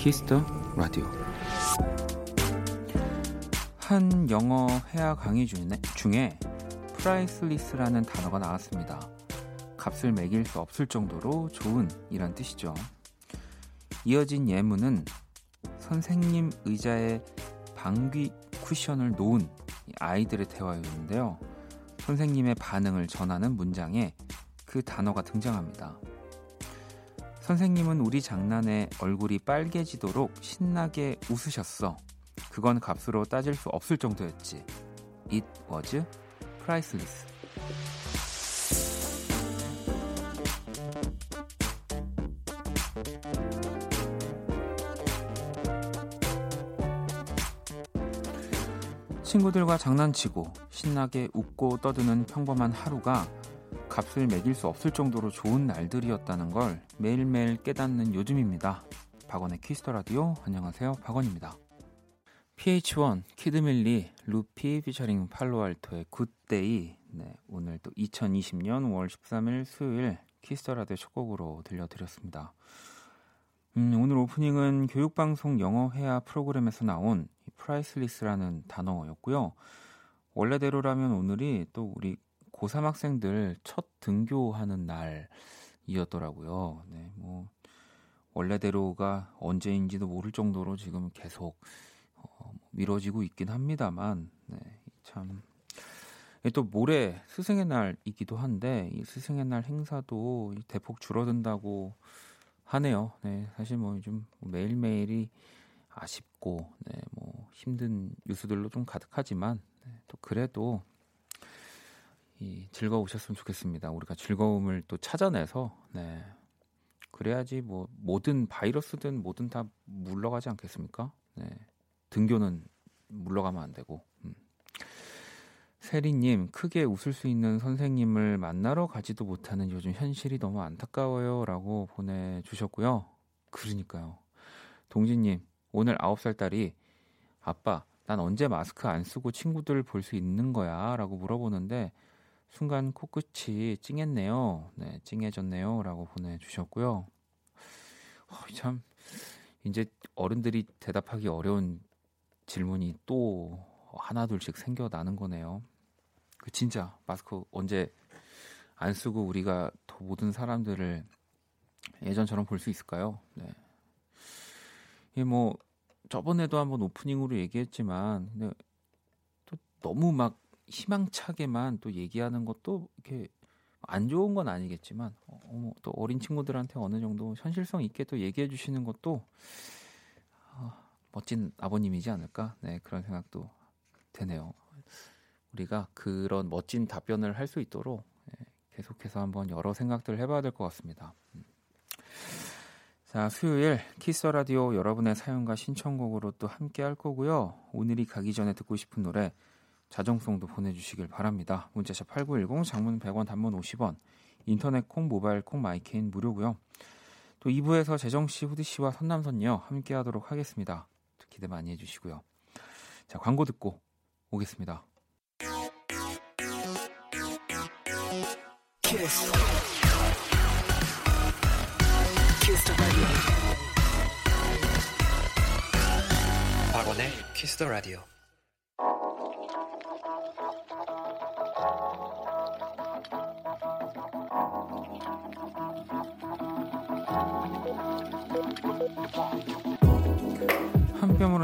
키스 더 라디오 한 영어 회화 강의 중에 priceless라는 단어가 나왔습니다. 값을 매길 수 없을 정도로 좋은 이란 뜻이죠. 이어진 예문은 선생님 의자에 방귀 쿠션을 놓은 아이들의 대화였는데요. 선생님의 반응을 전하는 문장에 그 단어가 등장합니다. 선생님은 우리 장난에 얼굴이 빨개지도록 신나게 웃으셨어. 그건 값으로 따질 수 없을 정도였지. It was priceless. 친구들과 장난치고 신나게 웃고 떠드는 평범한 하루가 값을 매길 수 없을 정도로 좋은 날들이었다는 걸 매일매일 깨닫는 요즘입니다. 박원의 키스 더 라디오 안녕하세요. 박원입니다. pH-1, 키드밀리, 루피 피처링 팔로알토의 Good Day 네, 오늘 또 2020년 5월 13일 수요일 키스 더 라디오 첫 곡으로 들려드렸습니다. 음, 오늘 오프닝은 교육방송 영어 회화 프로그램에서 나온 priceless라는 단어였고요. 원래대로라면 오늘이 또 우리 고3 학생들 첫 등교하는 날이었더라고요. 네, 뭐, 원래대로가 언제인지도 모를 정도로 지금 계속 어, 미뤄지고 있긴 합니다만, 네, 참. 또 모레 스승의 날이기도 한데, 이 스승의 날 행사도 대폭 줄어든다고 하네요. 네, 사실 뭐좀 매일매일이 아쉽고, 네, 뭐 힘든 뉴스들로 좀 가득하지만, 네, 또 그래도 이 즐거우셨으면 좋겠습니다. 우리가 즐거움을 또 찾아내서, 네. 그래야지 뭐 모든 바이러스든 뭐든 다 물러가지 않겠습니까? 네. 등교는 물러가면 안 되고. 음. 세리님, 크게 웃을 수 있는 선생님을 만나러 가지도 못하는 요즘 현실이 너무 안타까워요. 라고 보내주셨고요. 그러니까요. 동진님, 오늘 9살 딸이 아빠, 난 언제 마스크 안 쓰고 친구들 볼 수 있는 거야? 라고 물어보는데 순간 코끝이 찡했네요. 네, 찡해졌네요. 라고 보내주셨고요. 어, 참, 이제 어른들이 대답하기 어려운 질문이 또 하나둘씩 생겨나는 거네요. 그 진짜 마스크 언제 안 쓰고 우리가 더 모든 사람들을 예전처럼 볼 수 있을까요? 네. 이뭐 저번에도 한번 오프닝으로 얘기했지만 근데 또 너무 막 희망차게만 또 얘기하는 것도 이렇게 안 좋은 건 아니겠지만 어, 또 어린 친구들한테 어느 정도 현실성 있게 또 얘기해 주시는 것도 어, 멋진 아버님이지 않을까? 네, 그런 생각도 되네요. 우리가 그런 멋진 답변을 할 수 있도록 네, 계속해서 한번 여러 생각들을 해봐야 될 것 같습니다. 음. 자, 수요일 키스 더 라디오 여러분의 사연과 신청곡으로 또 함께 할 거고요. 오늘이 가기 전에 듣고 싶은 노래 자정송도 보내주시길 바랍니다. 문자샵 8910, 장문 100원, 단문 50원, 인터넷 콩, 모바일 콩, 마이 K는 무료고요. 또 2부에서 재정씨, 후디씨와 선남선녀 함께 하도록 하겠습니다. 기대 많이 해주시고요. 자, 광고 듣고 오겠습니다. 키스. 박원의 키스 더 라디오.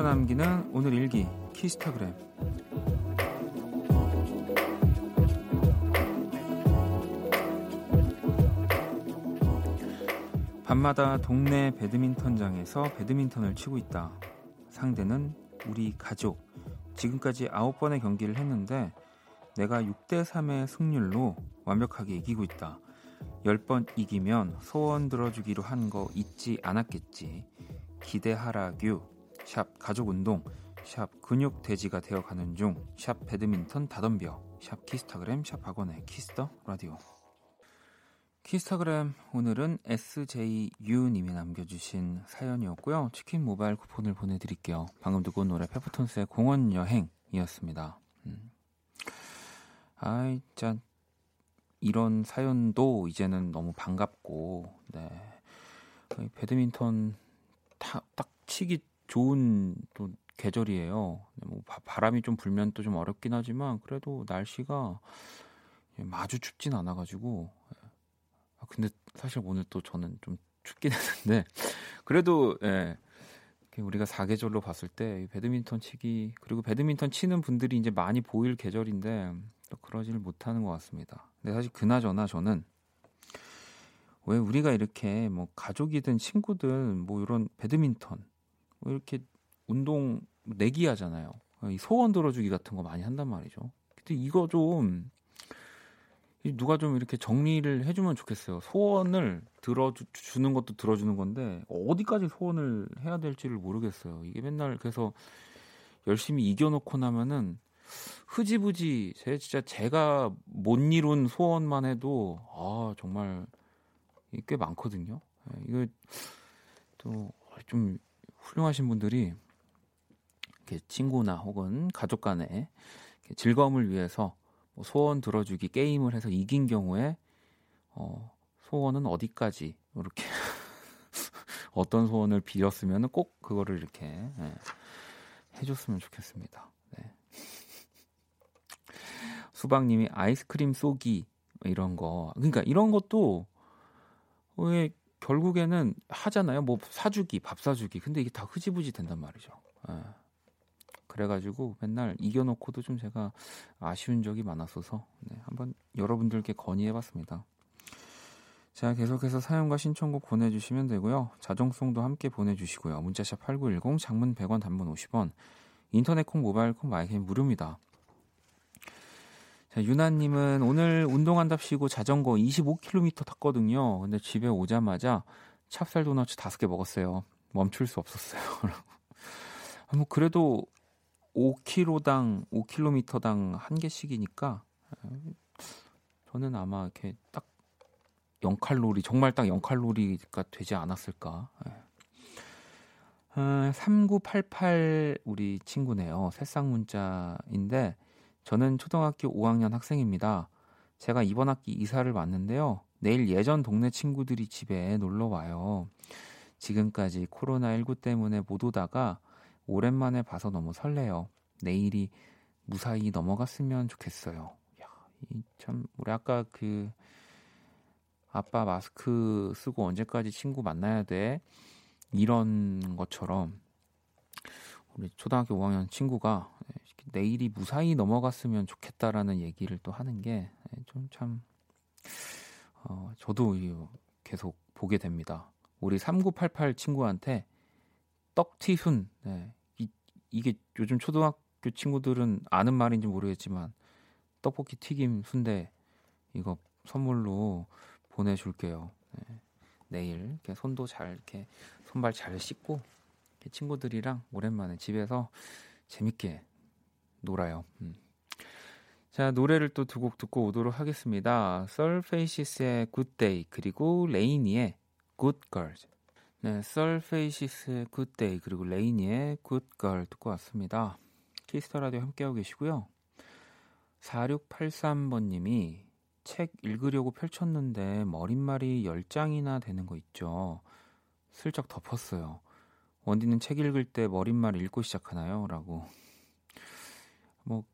남기는 오늘 일기 키스타그램 밤마다 동네 배드민턴장에서 배드민턴을 치고 있다. 상대는 우리 가족. 지금까지 9번의 경기를 했는데 내가 6대 3의 승률로 완벽하게 이기고 있다. 10번 이기면 소원 들어주기로 한 거 잊지 않았겠지. 기대하라 규. 샵 가족운동. 샵 근육 돼지가 되어가는 중. 샵 배드민턴 다덤벼. 샵 키스타그램 샵 학원의 Kiss the Radio. 키스타그램 오늘은 SJU님이 남겨주신 사연이었고요. 치킨 모바일 쿠폰을 보내드릴게요. 방금 듣고 온 노래 페퍼톤스의 공원 여행이었습니다. 음. 아이 짠 이런 사연도 이제는 너무 반갑고, 네. 배드민턴 타, 딱 치기 좋은 또 계절이에요. 네, 뭐 바람이 좀 불면 또 좀 어렵긴 하지만 그래도 날씨가 마주 춥진 않아가지고. 아, 근데 사실 오늘 또 저는 좀 춥긴 했는데 그래도 예. 우리가 사계절로 봤을 때 배드민턴 치기 그리고 배드민턴 치는 분들이 이제 많이 보일 계절인데 또 그러지를 못하는 것 같습니다. 근데 사실 그나저나 저는 왜 우리가 이렇게 뭐 가족이든 친구든 뭐 이런 배드민턴 뭐 이렇게 운동 내기 하잖아요. 이 소원 들어주기 같은 거 많이 한단 말이죠. 근데 이거 좀 누가 좀 이렇게 정리를 해주면 좋겠어요. 소원을 들어주는 것도 들어주는 건데 어디까지 소원을 해야 될지를 모르겠어요. 이게 맨날 그래서 열심히 이겨놓고 나면은 흐지부지 제 진짜 제가 못 이룬 소원만 해도 아 정말 꽤 많거든요. 예, 이거 또 좀 훌륭하신 분들이 이렇게 친구나 혹은 가족 간에 즐거움을 위해서 뭐 소원 들어주기 게임을 해서 이긴 경우에 어, 소원은 어디까지 이렇게 어떤 소원을 빌었으면 꼭 그거를 이렇게 예, 해줬으면 좋겠습니다. 네. 수박님이 아이스크림 쏘기 이런 거 그러니까 이런 것도 왜 결국에는 하잖아요. 뭐 사주기, 밥 사주기. 근데 이게 다 흐지부지 된단 말이죠. 예. 그래가지고 맨날 이겨놓고도 좀 제가 아쉬운 적이 많았어서 네, 한번 여러분들께 건의해봤습니다. 자, 계속해서 사연과 신청곡 보내주시면 되고요. 자정송도 함께 보내주시고요. 문자샵 8910, 장문 100원, 단문 50원, 인터넷 콩, 모바일 콩, 마이크는 무료입니다. 자, 유나님은 오늘 운동한답시고 자전거 25km 탔거든요. 근데 집에 오자마자 찹쌀 도넛 5개 먹었어요. 멈출 수 없었어요. 뭐 그래도 5km당 5km당 한 개씩이니까 저는 아마 이렇게 딱 0칼로리 정말 딱 0칼로리가 되지 않았을까. 어, 3988 우리 친구네요. 새싹 문자인데 저는 초등학교 5학년 학생입니다. 제가 이번 학기 이사를 왔는데요. 내일 예전 동네 친구들이 집에 놀러 와요. 지금까지 코로나19 때문에 못 오다가 오랜만에 봐서 너무 설레요. 내일이 무사히 넘어갔으면 좋겠어요. 야, 참 우리 아까 그 아빠 마스크 쓰고 언제까지 친구 만나야 돼? 이런 것처럼 우리 초등학교 5학년 친구가 내일이 무사히 넘어갔으면 좋겠다라는 얘기를 또 하는 게 좀 참 어, 저도 계속 보게 됩니다. 우리 3988 친구한테 떡튀순 네, 이게 요즘 초등학교 친구들은 아는 말인지 모르겠지만 떡볶이 튀김 순대 이거 선물로 보내줄게요. 네. 내일 이렇게 손도 잘 이렇게 손발 잘 씻고 친구들이랑 오랜만에 집에서 재밌게 놀아요. 음. 자 노래를 또 두 곡 듣고 오도록 하겠습니다. Surfaces의 Day 그리고 LANY의 Girls. 네, Surfaces의 Day 그리고 LANY의 Girl 듣고 왔습니다. Kiss the Radio 함께하고 계시고요. 4683번 님이 책 읽으려고 펼쳤는데 머릿말이 10장이나 되는 거 있죠. 슬쩍 덮었어요. 원디는 책 읽을 때 머릿말 읽고 시작하나요? 라고. 뭐,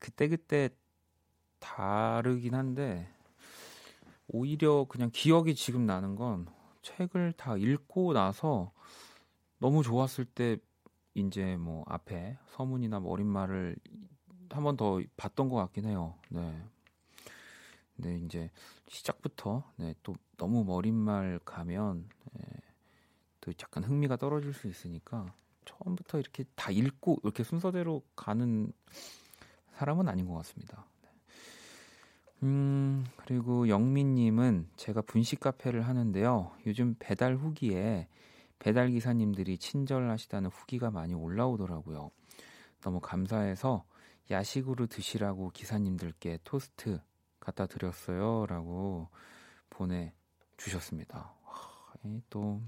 그때 그때 다르긴 한데, 오히려 그냥 기억이 지금 나는 건 책을 다 읽고 나서 너무 좋았을 때 이제 뭐 앞에 서문이나 머릿말을 한 번 더 봤던 것 같긴 해요. 네. 근데 이제 시작부터 네, 또 너무 머릿말 가면 네, 또 약간 흥미가 떨어질 수 있으니까 처음부터 이렇게 다 읽고 이렇게 순서대로 가는 사람은 아닌 것 같습니다. 음, 그리고 영민님은 제가 분식 카페를 하는데요. 요즘 배달 후기에 배달 기사님들이 친절하시다는 후기가 많이 올라오더라고요. 너무 감사해서 야식으로 드시라고 기사님들께 토스트 갖다 드렸어요. 라고 보내주셨습니다. 또,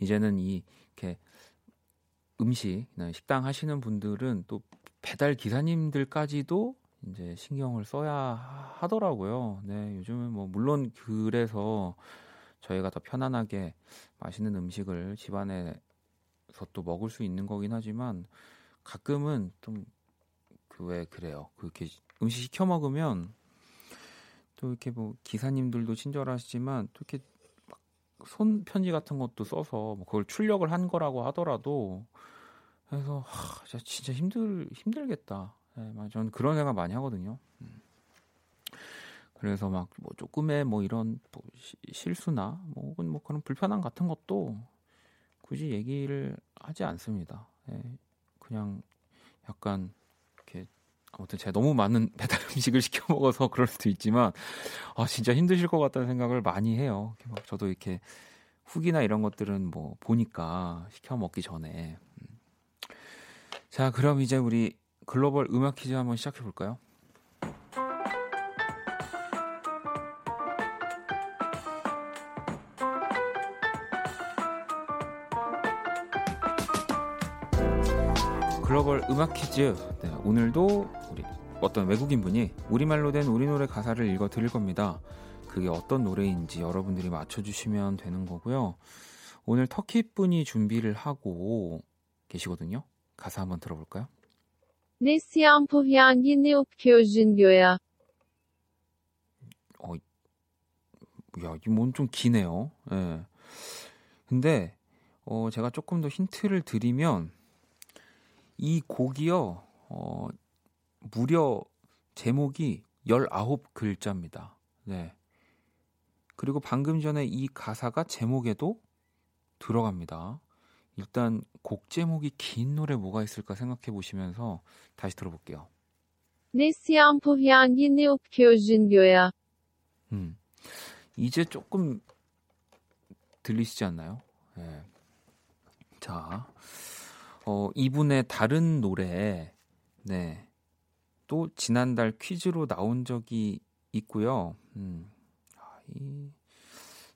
이제는 이, 이렇게 음식, 식당 하시는 분들은 또 배달 기사님들까지도 이제 신경을 써야 하더라고요. 네, 요즘은 뭐 물론 그래서 저희가 더 편안하게 맛있는 음식을 집안에서 또 먹을 수 있는 거긴 하지만 가끔은 좀 그 왜 그래요. 그렇게 음식 시켜 먹으면 또 이렇게 뭐 기사님들도 친절하시지만 또 이렇게 손 편지 같은 것도 써서 뭐 그걸 출력을 한 거라고 하더라도 그래서 하, 진짜 힘들 힘들겠다. 네, 저는 그런 생각 많이 하거든요. 음. 그래서 막 뭐 조금의 뭐 이런 뭐 시, 실수나 뭐 혹은 뭐 그런 불편함 같은 것도 굳이 얘기를 하지 않습니다. 네, 그냥 약간 이렇게 아무튼 제가 너무 많은 배달 음식을 시켜 먹어서 그럴 수도 있지만 아 진짜 힘드실 것 같다는 생각을 많이 해요. 저도 이렇게 후기나 이런 것들은 뭐 보니까 시켜 먹기 전에 음. 자 그럼 이제 우리 글로벌 음악 퀴즈 한번 시작해 볼까요? 글로벌 음악 퀴즈. 네, 오늘도 우리 어떤 외국인 분이 우리말로 된 우리 노래 가사를 읽어 드릴 겁니다. 그게 어떤 노래인지 여러분들이 맞춰주시면 되는 거고요. 오늘 터키 분이 준비를 하고 계시거든요. 가사 한번 들어볼까요? Ne siyampuh yangi ne upkyojin gö야. 어, 야, 이 뭔 좀 기네요. 예. 네. 근데 어, 제가 조금 더 힌트를 드리면 이 곡이요. 어, 무려 제목이 19글자입니다. 네. 그리고 방금 전에 이 가사가 제목에도 들어갑니다. 일단 곡 제목이 긴 노래 뭐가 있을까 생각해 보시면서 다시 들어볼게요. Ne siyampuh yangi ne upkyojin gö야. 음. 이제 조금 들리시지 않나요? 네. 자, 어, 이분의 다른 노래, 네. 또 지난달 퀴즈로 나온 적이 있고요. 음. 아, 이,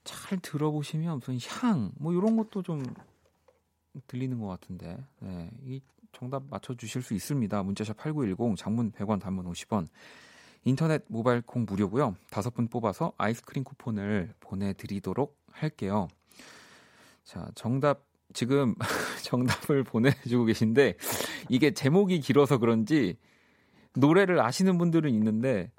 잘 들어보시면 무슨 향, 뭐 이런 것도 좀 들리는 것 같은데, 네. 이 정답 맞춰주실 수 있습니다. 문자샵 8910, 장문 100원, 단문 50원. 인터넷 모바일 콩 무료고요. 다섯 분 뽑아서 아이스크림 쿠폰을 보내드리도록 할게요. 자, 정답 지금 정답을 보내주고 계신데 이게 제목이 길어서 그런지 노래를 아시는 분들은 있는데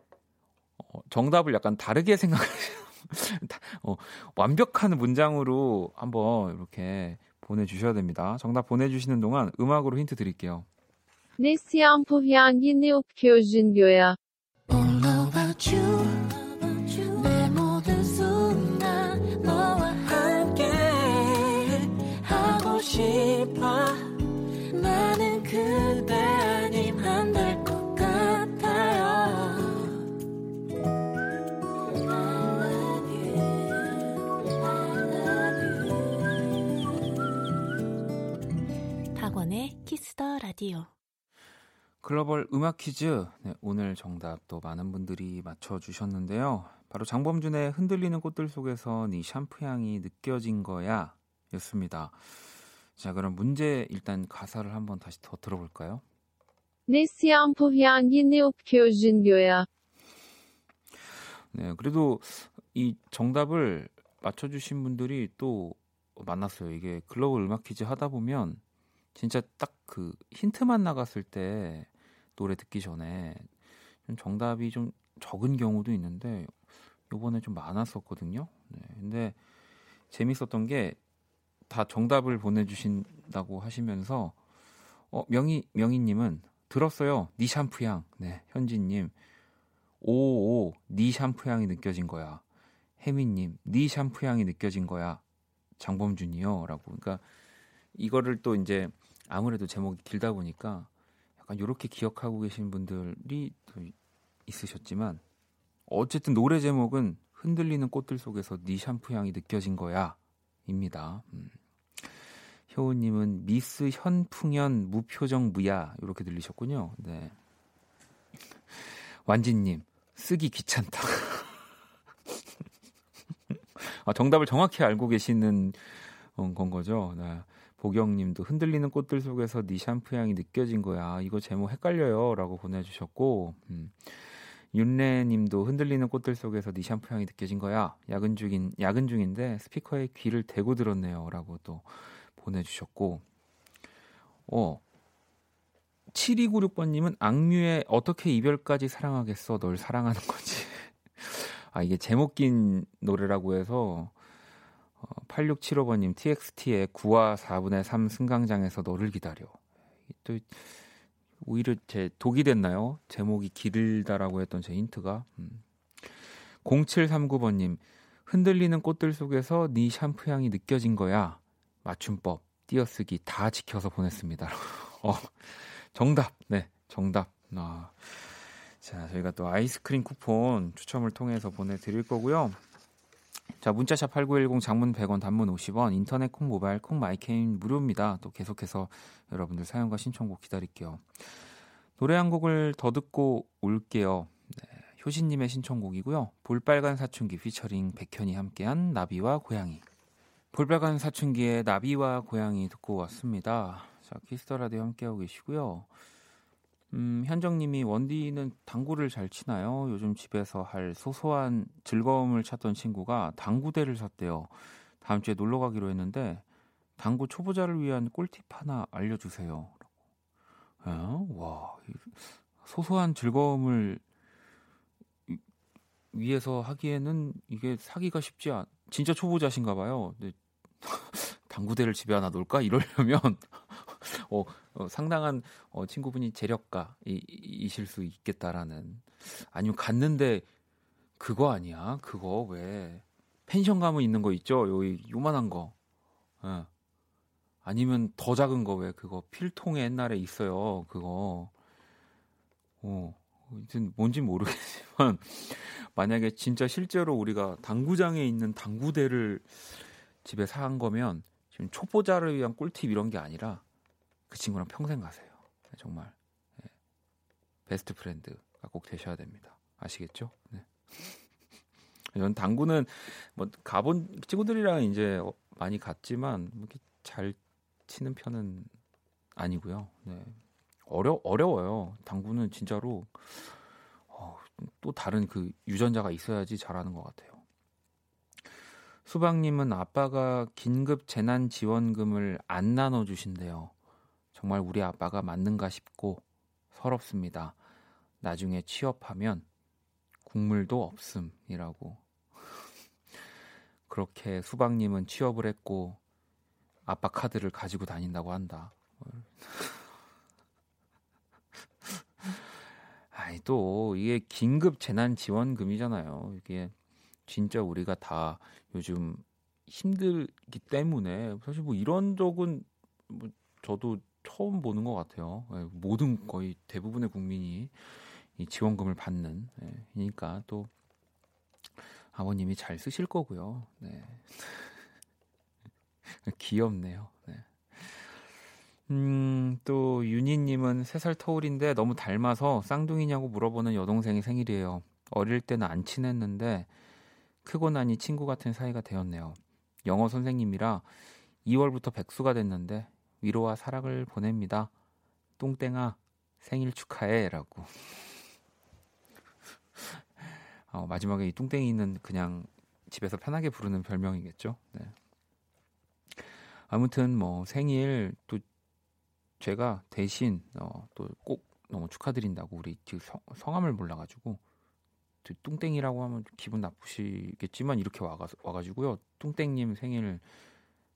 어, 정답을 약간 다르게 생각하시는 어, 완벽한 문장으로 한번 이렇게 보내주셔야 됩니다. 정답 보내주시는 동안 음악으로 힌트 드릴게요. Kiss the Radio 글로벌 음악 퀴즈 네, 오늘 정답도 많은 분들이 맞춰주셨는데요. 바로 장범준의 흔들리는 꽃들 속에서 네 샴푸 향이 느껴진 거야 였습니다. 자, 그럼 문제 일단 가사를 한번 다시 더 들어볼까요? 향이 느껴진 거야. 네, 그래도 이 정답을 맞춰주신 분들이 또 만났어요. 이게 글로벌 음악 퀴즈 하다 보면 진짜 딱 그 힌트만 나갔을 때 노래 듣기 전에 좀 정답이 좀 적은 경우도 있는데 요번에 좀 많았었거든요. 네, 근데 재밌었던 게 다 정답을 보내주신다고 하시면서 어, 명희 명희님은 들었어요. 니 샴푸 향. 네, 현진님. 오오 니 샴푸 향이 느껴진 거야. 혜미님, 니 샴푸 향이 느껴진 거야. 장범준이요라고. 그러니까 이거를 또 이제 아무래도 제목이 길다 보니까 약간 이렇게 기억하고 계신 분들이 또 있으셨지만 어쨌든 노래 제목은 흔들리는 꽃들 속에서 니 샴푸 향이 느껴진 거야입니다. 음. 효우님은 미스 현풍연 무표정 무야 이렇게 들리셨군요. 네. 완진님 쓰기 귀찮다. 아, 정답을 정확히 알고 계시는 건 거죠. 네. 보경님도 흔들리는 꽃들 속에서 네 샴푸 향이 느껴진 거야. 이거 제목 헷갈려요라고 보내주셨고 음. 윤래님도 흔들리는 꽃들 속에서 네 샴푸 향이 느껴진 거야. 야근 중인 야근 중인데 스피커에 귀를 대고 들었네요라고 또 보내주셨고 어 7296번님은 악뮤의 어떻게 이별까지 사랑하겠어 널 사랑하는 거지. 아 이게 제목 긴 노래라고 해서 어, 8675번님 TXT의 9와 4분의 3 승강장에서 너를 기다려. 또 오히려 제 독이 됐나요? 제목이 길다라고 했던 제 힌트가. 음. 0739번님 흔들리는 꽃들 속에서 네 샴푸 향이 느껴진 거야. 맞춤법 띄어쓰기 다 지켜서 보냈습니다. 어, 정답. 네, 정답. 아. 자, 저희가 또 아이스크림 쿠폰 추첨을 통해서 보내드릴 거고요. 자, 문자샵 8910 장문 100원 단문 50원 인터넷 콩 모바일 콩 my K는 무료입니다. 또 계속해서 여러분들 사연과 신청곡 기다릴게요. 노래 한 곡을 더 듣고 올게요. 네, 효신님의 신청곡이고요. 볼빨간 사춘기 피처링 백현이 함께한 나비와 고양이. 볼빨간 사춘기의 나비와 고양이 듣고 왔습니다. 자, Kiss the Radio 함께하고 계시고요. 음, 현정님이 원디는 당구를 잘 치나요? 요즘 집에서 할 소소한 즐거움을 찾던 친구가 당구대를 샀대요. 다음 주에 놀러 가기로 했는데 당구 초보자를 위한 꿀팁 하나 알려주세요. 어? 와, 소소한 즐거움을 위해서 하기에는 이게 사기가 쉽지 않. 진짜 초보자신가 봐요. 근데 당구대를 집에 하나 놓을까 이러려면 어, 어, 상당한 어, 친구분이 재력가이실 수 있겠다라는. 아니면 갔는데 그거 아니야? 그거 왜? 펜션 가면 있는 거 있죠? 여기 요만한 거. 예. 아니면 더 작은 거 왜? 그거 필통에 옛날에 있어요 그거. 어 하여튼 뭔지 모르겠지만 만약에 진짜 실제로 우리가 당구장에 있는 당구대를 집에 사한 거면 지금 초보자를 위한 꿀팁 이런 게 아니라 그 친구랑 평생 가세요. 네, 정말 네. best friend가 꼭 되셔야 됩니다. 아시겠죠? 네. 전 당구는 뭐 가본 친구들이랑 이제 어, 많이 갔지만 뭐잘 치는 편은 아니고요. 네. 어려 어려워요. 당구는 진짜로 어, 또 다른 그 유전자가 있어야지 잘하는 것 같아요. 수박님은 아빠가 긴급 재난 지원금을 안 나눠 주신대요. 정말 우리 아빠가 맞는가 싶고 서럽습니다. 나중에 취업하면 국물도 없음이라고. 그렇게 수박님은 취업을 했고 아빠 카드를 가지고 다닌다고 한다. 아니 또 이게 긴급 재난 지원금이잖아요. 이게 진짜 우리가 다 요즘 힘들기 때문에 사실 뭐 이런 적은 뭐 저도 처음 보는 것 같아요. 예, 모든 거의 대부분의 국민이 이 지원금을 받는 예, 이니까 또 아버님이 잘 쓰실 거고요. 네. 귀엽네요. 네. 음, 또 윤희님은 3살 터울인데 너무 닮아서 쌍둥이냐고 물어보는 여동생이 생일이에요. 어릴 때는 안 친했는데 크고 나니 친구 같은 사이가 되었네요. 영어 선생님이라 2월부터 백수가 됐는데 위로와 사랑을 보냅니다. 똥땡아 생일 축하해라고. 어, 마지막에 이 뚱땡이는 그냥 집에서 편하게 부르는 별명이겠죠. 네. 아무튼 뭐 생일 또 제가 대신 어, 또꼭 너무 축하드린다고 우리 성, 성함을 몰라가지고 뚱땡이라고 하면 기분 나쁘시겠지만 이렇게 와가, 와가지고요 뚱땡님 생일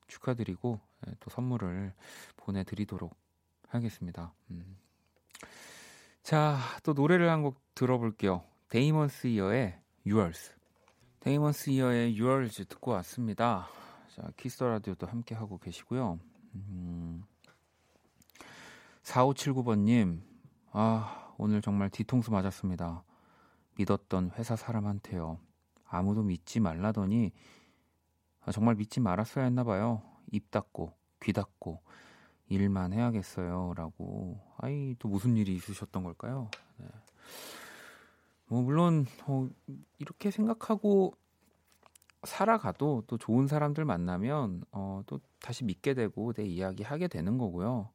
축하드리고 예, 또 선물을 보내드리도록 하겠습니다. 음. 자, 또 노래를 한 곡 들어볼게요. Damons Year의 Yours. Damons Year의 Yours 듣고 왔습니다. 자, Kiss the Radio도 함께 하고 계시고요. 음. 4579번님, 아, 오늘 정말 뒤통수 맞았습니다. 믿었던 회사 사람한테요. 아무도 믿지 말라더니 아, 정말 믿지 말았어야 했나 봐요. 입 닫고 귀 닫고 일만 해야겠어요 라고. 아이 또 무슨 일이 있으셨던 걸까요? 네. 뭐 물론 어, 이렇게 생각하고 살아가도 또 좋은 사람들 만나면 어, 또 다시 믿게 되고 내 이야기 하게 되는 거고요.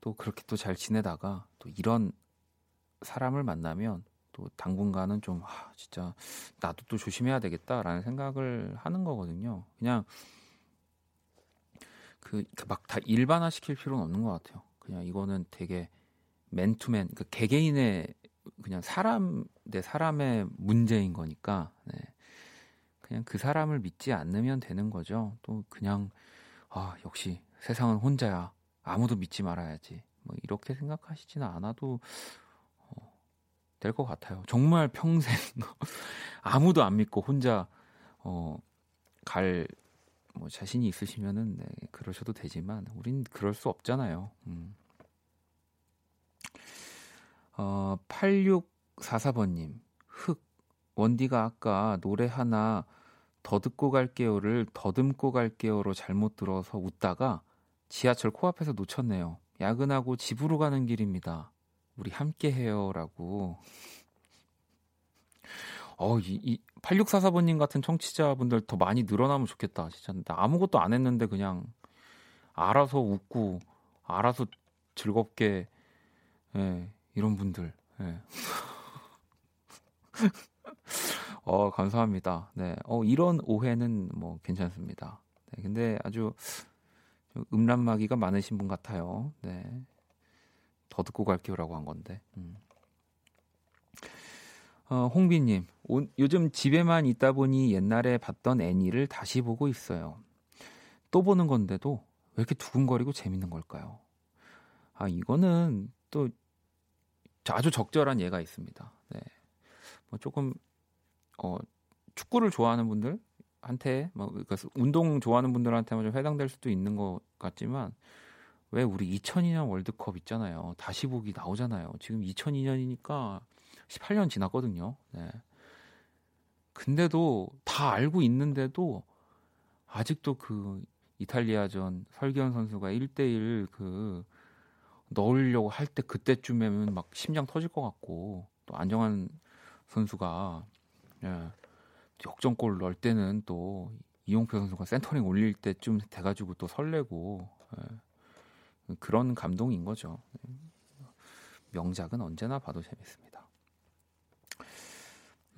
또 그렇게 또 잘 지내다가 또 이런 사람을 만나면 또 당분간은 좀 아, 진짜 나도 또 조심해야 되겠다라는 생각을 하는 거거든요. 그냥 그 막다 그 일반화 시킬 필요는 없는 것 같아요. 그냥 이거는 되게 맨투맨 그 개개인의 그냥 사람 내 사람의 문제인 거니까 네. 그냥 그 사람을 믿지 않으면 되는 거죠. 또 그냥 아 역시 세상은 혼자야 아무도 믿지 말아야지 뭐 이렇게 생각하시지는 않아도 어, 될것 같아요. 정말 평생 아무도 안 믿고 혼자 어, 갈 뭐 자신이 있으시면은 네, 그러셔도 되지만 우린 그럴 수 없잖아요. 음. 어, 8644번님, 흑. 원디가 아까 노래 하나 더 듣고 갈게요를 더듬고 갈게요로 잘못 들어서 웃다가 지하철 코앞에서 놓쳤네요. 야근하고 집으로 가는 길입니다. 우리 함께 해요라고. 어, 이, 이 8644번님 같은 청취자분들 더 많이 늘어나면 좋겠다. 진짜 나 아무것도 안 했는데 그냥 알아서 웃고 알아서 즐겁게 예, 이런 분들. 예. 어, 감사합니다. 네. 어, 이런 오해는 뭐 괜찮습니다. 네, 근데 아주 음란마귀가 많으신 분 같아요. 네. 더 듣고 갈게요라고 한 건데. 음. 어, 홍비님, 오, 요즘 집에만 있다 보니 옛날에 봤던 애니를 다시 보고 있어요. 또 보는 건데도 왜 이렇게 두근거리고 재밌는 걸까요? 아, 이거는 또 아주 적절한 예가 있습니다. 네. 뭐 조금 어 축구를 좋아하는 분들한테 뭐 그러니까 운동 좋아하는 분들한테만 좀 해당될 수도 있는 것 같지만 왜 우리 2002년 월드컵 있잖아요. 다시 보기 나오잖아요. 지금 2002년이니까 18년 지났거든요. 네. 근데도 다 알고 있는데도 아직도 그 이탈리아전 설기현 선수가 1대1 그 넣으려고 할 때 그때쯤에면 막 심장 터질 것 같고 또 안정환 선수가 예, 역전골 넣을 때는 또 이용표 선수가 센터링 올릴 때쯤 돼가지고 또 설레고 예, 그런 감동인 거죠. 명작은 언제나 봐도 재밌습니다.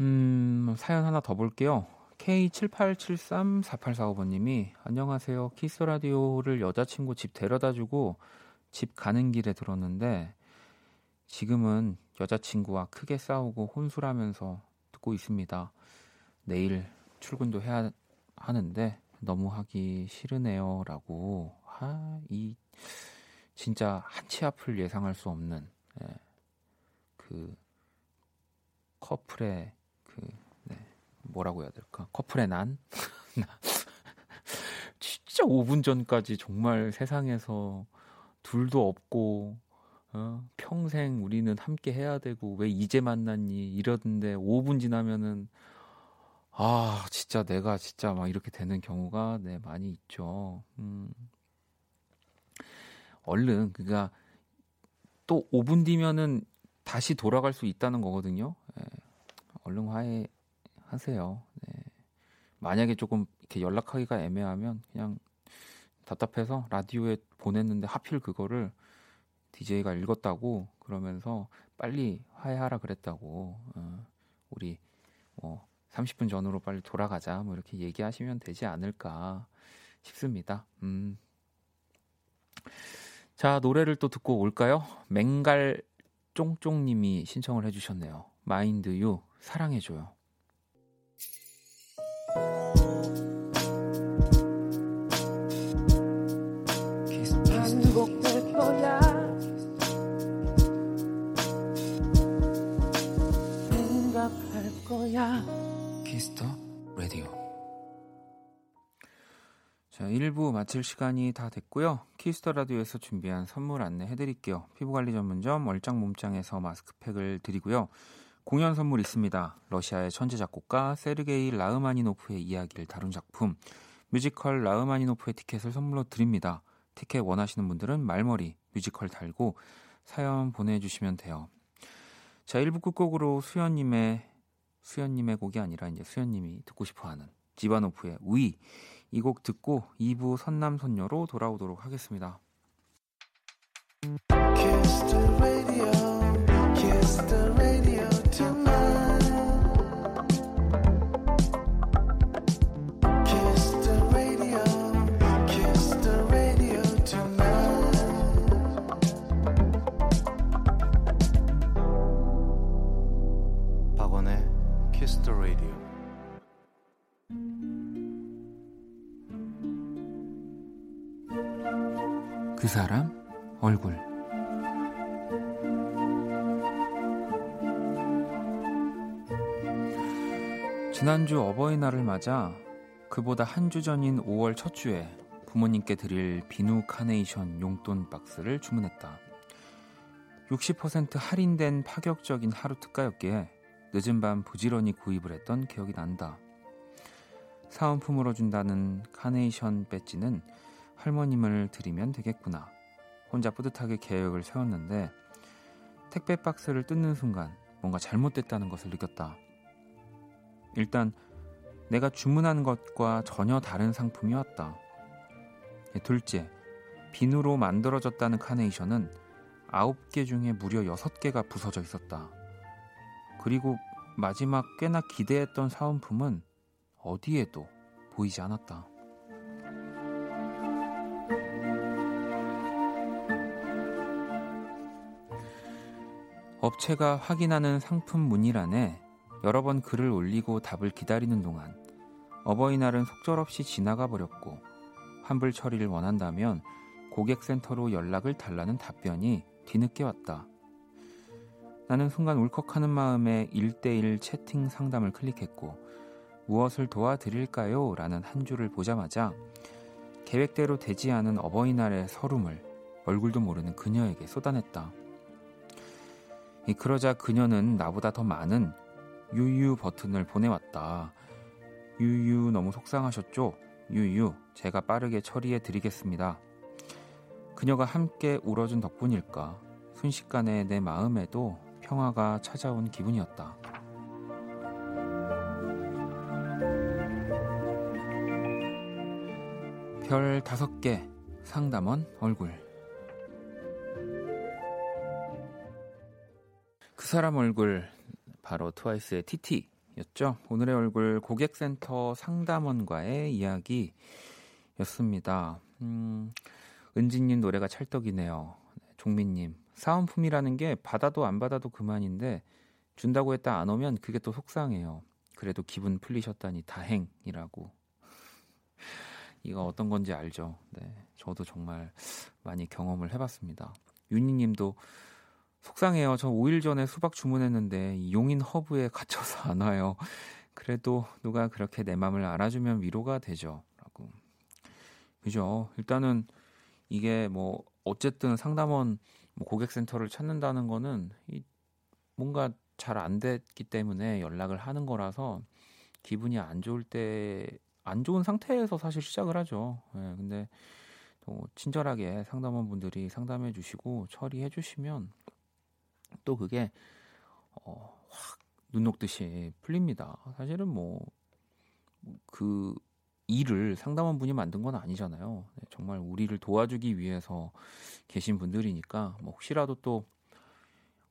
음, 사연 하나 더 볼게요. K78734845번님이 안녕하세요. 키스 라디오를 여자친구 집 데려다주고 집 가는 길에 들었는데 지금은 여자친구와 크게 싸우고 혼술하면서 듣고 있습니다. 내일 출근도 해야 하는데 너무 하기 싫으네요라고 아, 이 진짜 한치 앞을 예상할 수 없는 예, 그 커플의 그 네, 뭐라고 해야 될까 커플의 난 진짜 5분 전까지 정말 세상에서 둘도 없고 어? 평생 우리는 함께 해야 되고 왜 이제 만났니 이러던데 5분 지나면은 아 진짜 내가 진짜 막 이렇게 되는 경우가 네 많이 있죠. 음. 얼른 그니까 또 5분 뒤면은 다시 돌아갈 수 있다는 거거든요. 예. 얼른 화해하세요. 네. 만약에 조금 이렇게 연락하기가 애매하면 그냥 답답해서 라디오에 보냈는데 하필 그거를 DJ가 읽었다고 그러면서 빨리 화해하라 그랬다고 어, 우리 뭐 30분 전으로 빨리 돌아가자 뭐 이렇게 얘기하시면 되지 않을까 싶습니다. 음. 자 노래를 또 듣고 올까요? 맹갈 쫑쫑님이 신청을 해주셨네요. 마인드 유 사랑해줘요. 거야. Kiss the Radio. 자, 1부 마칠 시간이 다 됐고요. Kiss the Radio에서 준비한 선물 안내해 드릴게요. 피부관리 전문점 얼짱 몸짱에서 마스크팩을 드리고요. 공연 선물 있습니다. 러시아의 천재 작곡가 세르게이 라흐마니노프의 이야기를 다룬 작품 뮤지컬 라흐마니노프의 티켓을 선물로 드립니다. 티켓 원하시는 분들은 말머리 뮤지컬 달고 사연 보내주시면 돼요. 자, 1부 끝곡으로 수연님의 수연님의 곡이 아니라 이제 수연님이 듣고 싶어하는 지바노프의 위. 이 곡 듣고 2부 선남선녀로 돌아오도록 하겠습니다. 사람 얼굴 지난주 어버이날을 맞아 그보다 한 주 전인 5월 첫 주에 부모님께 드릴 비누 카네이션 용돈 박스를 주문했다. 60% 할인된 파격적인 하루 특가였기에 늦은 밤 부지런히 구입을 했던 기억이 난다. 사은품으로 준다는 카네이션 배지는 할머님을 드리면 되겠구나. 혼자 뿌듯하게 계획을 세웠는데 택배 박스를 뜯는 순간 뭔가 잘못됐다는 것을 느꼈다. 일단 내가 주문한 것과 전혀 다른 상품이었다. 둘째, 비누로 만들어졌다는 카네이션은 9개 중에 무려 6개가 부서져 있었다. 그리고 마지막 꽤나 기대했던 사은품은 어디에도 보이지 않았다. 업체가 확인하는 상품 문의란에 여러 번 글을 올리고 답을 기다리는 동안 어버이날은 속절없이 지나가 버렸고 환불 처리를 원한다면 고객센터로 연락을 달라는 답변이 뒤늦게 왔다. 나는 순간 울컥하는 마음에 1대1 채팅 상담을 클릭했고 무엇을 도와드릴까요? 라는 한 줄을 보자마자 계획대로 되지 않은 어버이날의 서름을 얼굴도 모르는 그녀에게 쏟아냈다. 그러자 그녀는 나보다 더 많은 유유 버튼을 보내왔다. 유유 너무 속상하셨죠? 유유 제가 빠르게 처리해 드리겠습니다. 그녀가 함께 울어준 덕분일까 순식간에 내 마음에도 평화가 찾아온 기분이었다. 별 다섯 개 상담원 얼굴 그 사람 얼굴 바로 트와이스의 TT였죠. 오늘의 얼굴 고객센터 상담원과의 이야기였습니다. 음, 은진님 노래가 찰떡이네요. 종민님 사은품이라는 게 받아도 안 받아도 그만인데 준다고 했다 안 오면 그게 또 속상해요. 그래도 기분 풀리셨다니 다행이라고. 이거 어떤 건지 알죠. 네, 저도 정말 많이 경험을 해봤습니다. 윤희님도 속상해요. 저 5일 전에 수박 주문했는데 용인 허브에 갇혀서 안 와요. 그래도 누가 그렇게 내 마음을 알아주면 위로가 되죠. 라고. 그죠. 일단은 이게 뭐 어쨌든 상담원 뭐 고객센터를 찾는다는 거는 이 뭔가 잘 안 됐기 때문에 연락을 하는 거라서 기분이 안 좋을 때 안 좋은 상태에서 사실 시작을 하죠. 예, 근데 또 친절하게 상담원 분들이 상담해 주시고 처리해 주시면 또 그게 어, 확눈 녹듯이 풀립니다. 사실은 뭐 그 일을 상담원 분이 만든 건 아니잖아요. 네, 정말 우리를 도와주기 위해서 계신 분들이니까 뭐 혹시라도 또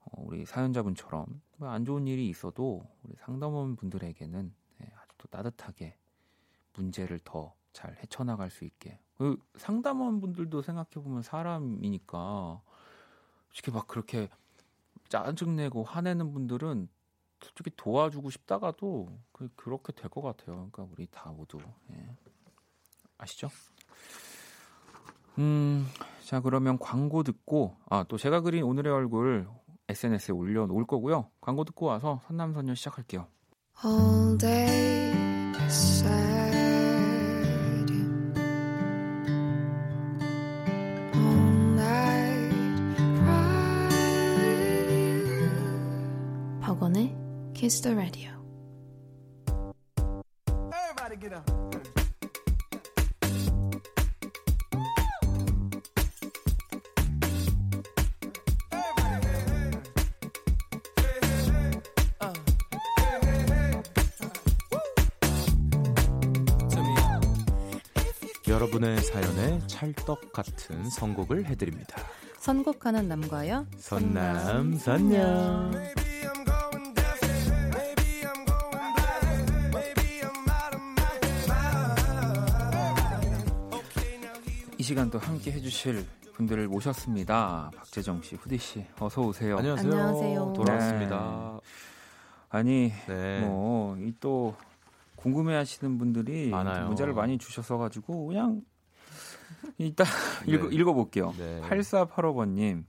어, 우리 사연자분처럼 뭐안 좋은 일이 있어도 우리 상담원 분들에게는 네, 아주 또 따뜻하게 문제를 더 잘 헤쳐나갈 수 있게. 그 상담원 분들도 생각해 보면 사람이니까 솔직히 막 그렇게 짜증내고 화내는 분들은 솔직히 도와주고 싶다가도 그, 그렇게 될 것 같아요. 그러니까 우리 다 모두 예. 아시죠? 음, 자 그러면 광고 듣고 아 또 제가 그린 오늘의 얼굴 SNS에 올려놓을 거고요. 광고 듣고 와서 선남선녀 시작할게요. All day Kiss the Radio. Everybody get up. 여러분의 사연에 찰떡 같은 선곡을 해드립니다. 선곡하는 남과요. 선남 선녀. 시간 또 함께 해주실 분들을 모셨습니다. 박재정 씨, 후디 씨, 어서 오세요. 안녕하세요. 안녕하세요. 돌아왔습니다. 아니 네. 뭐이또 궁금해하시는 분들이 많아요. 문자를 많이 주셔서 가지고 그냥 일단 네. 읽어, 읽어볼게요. 네. 8485번님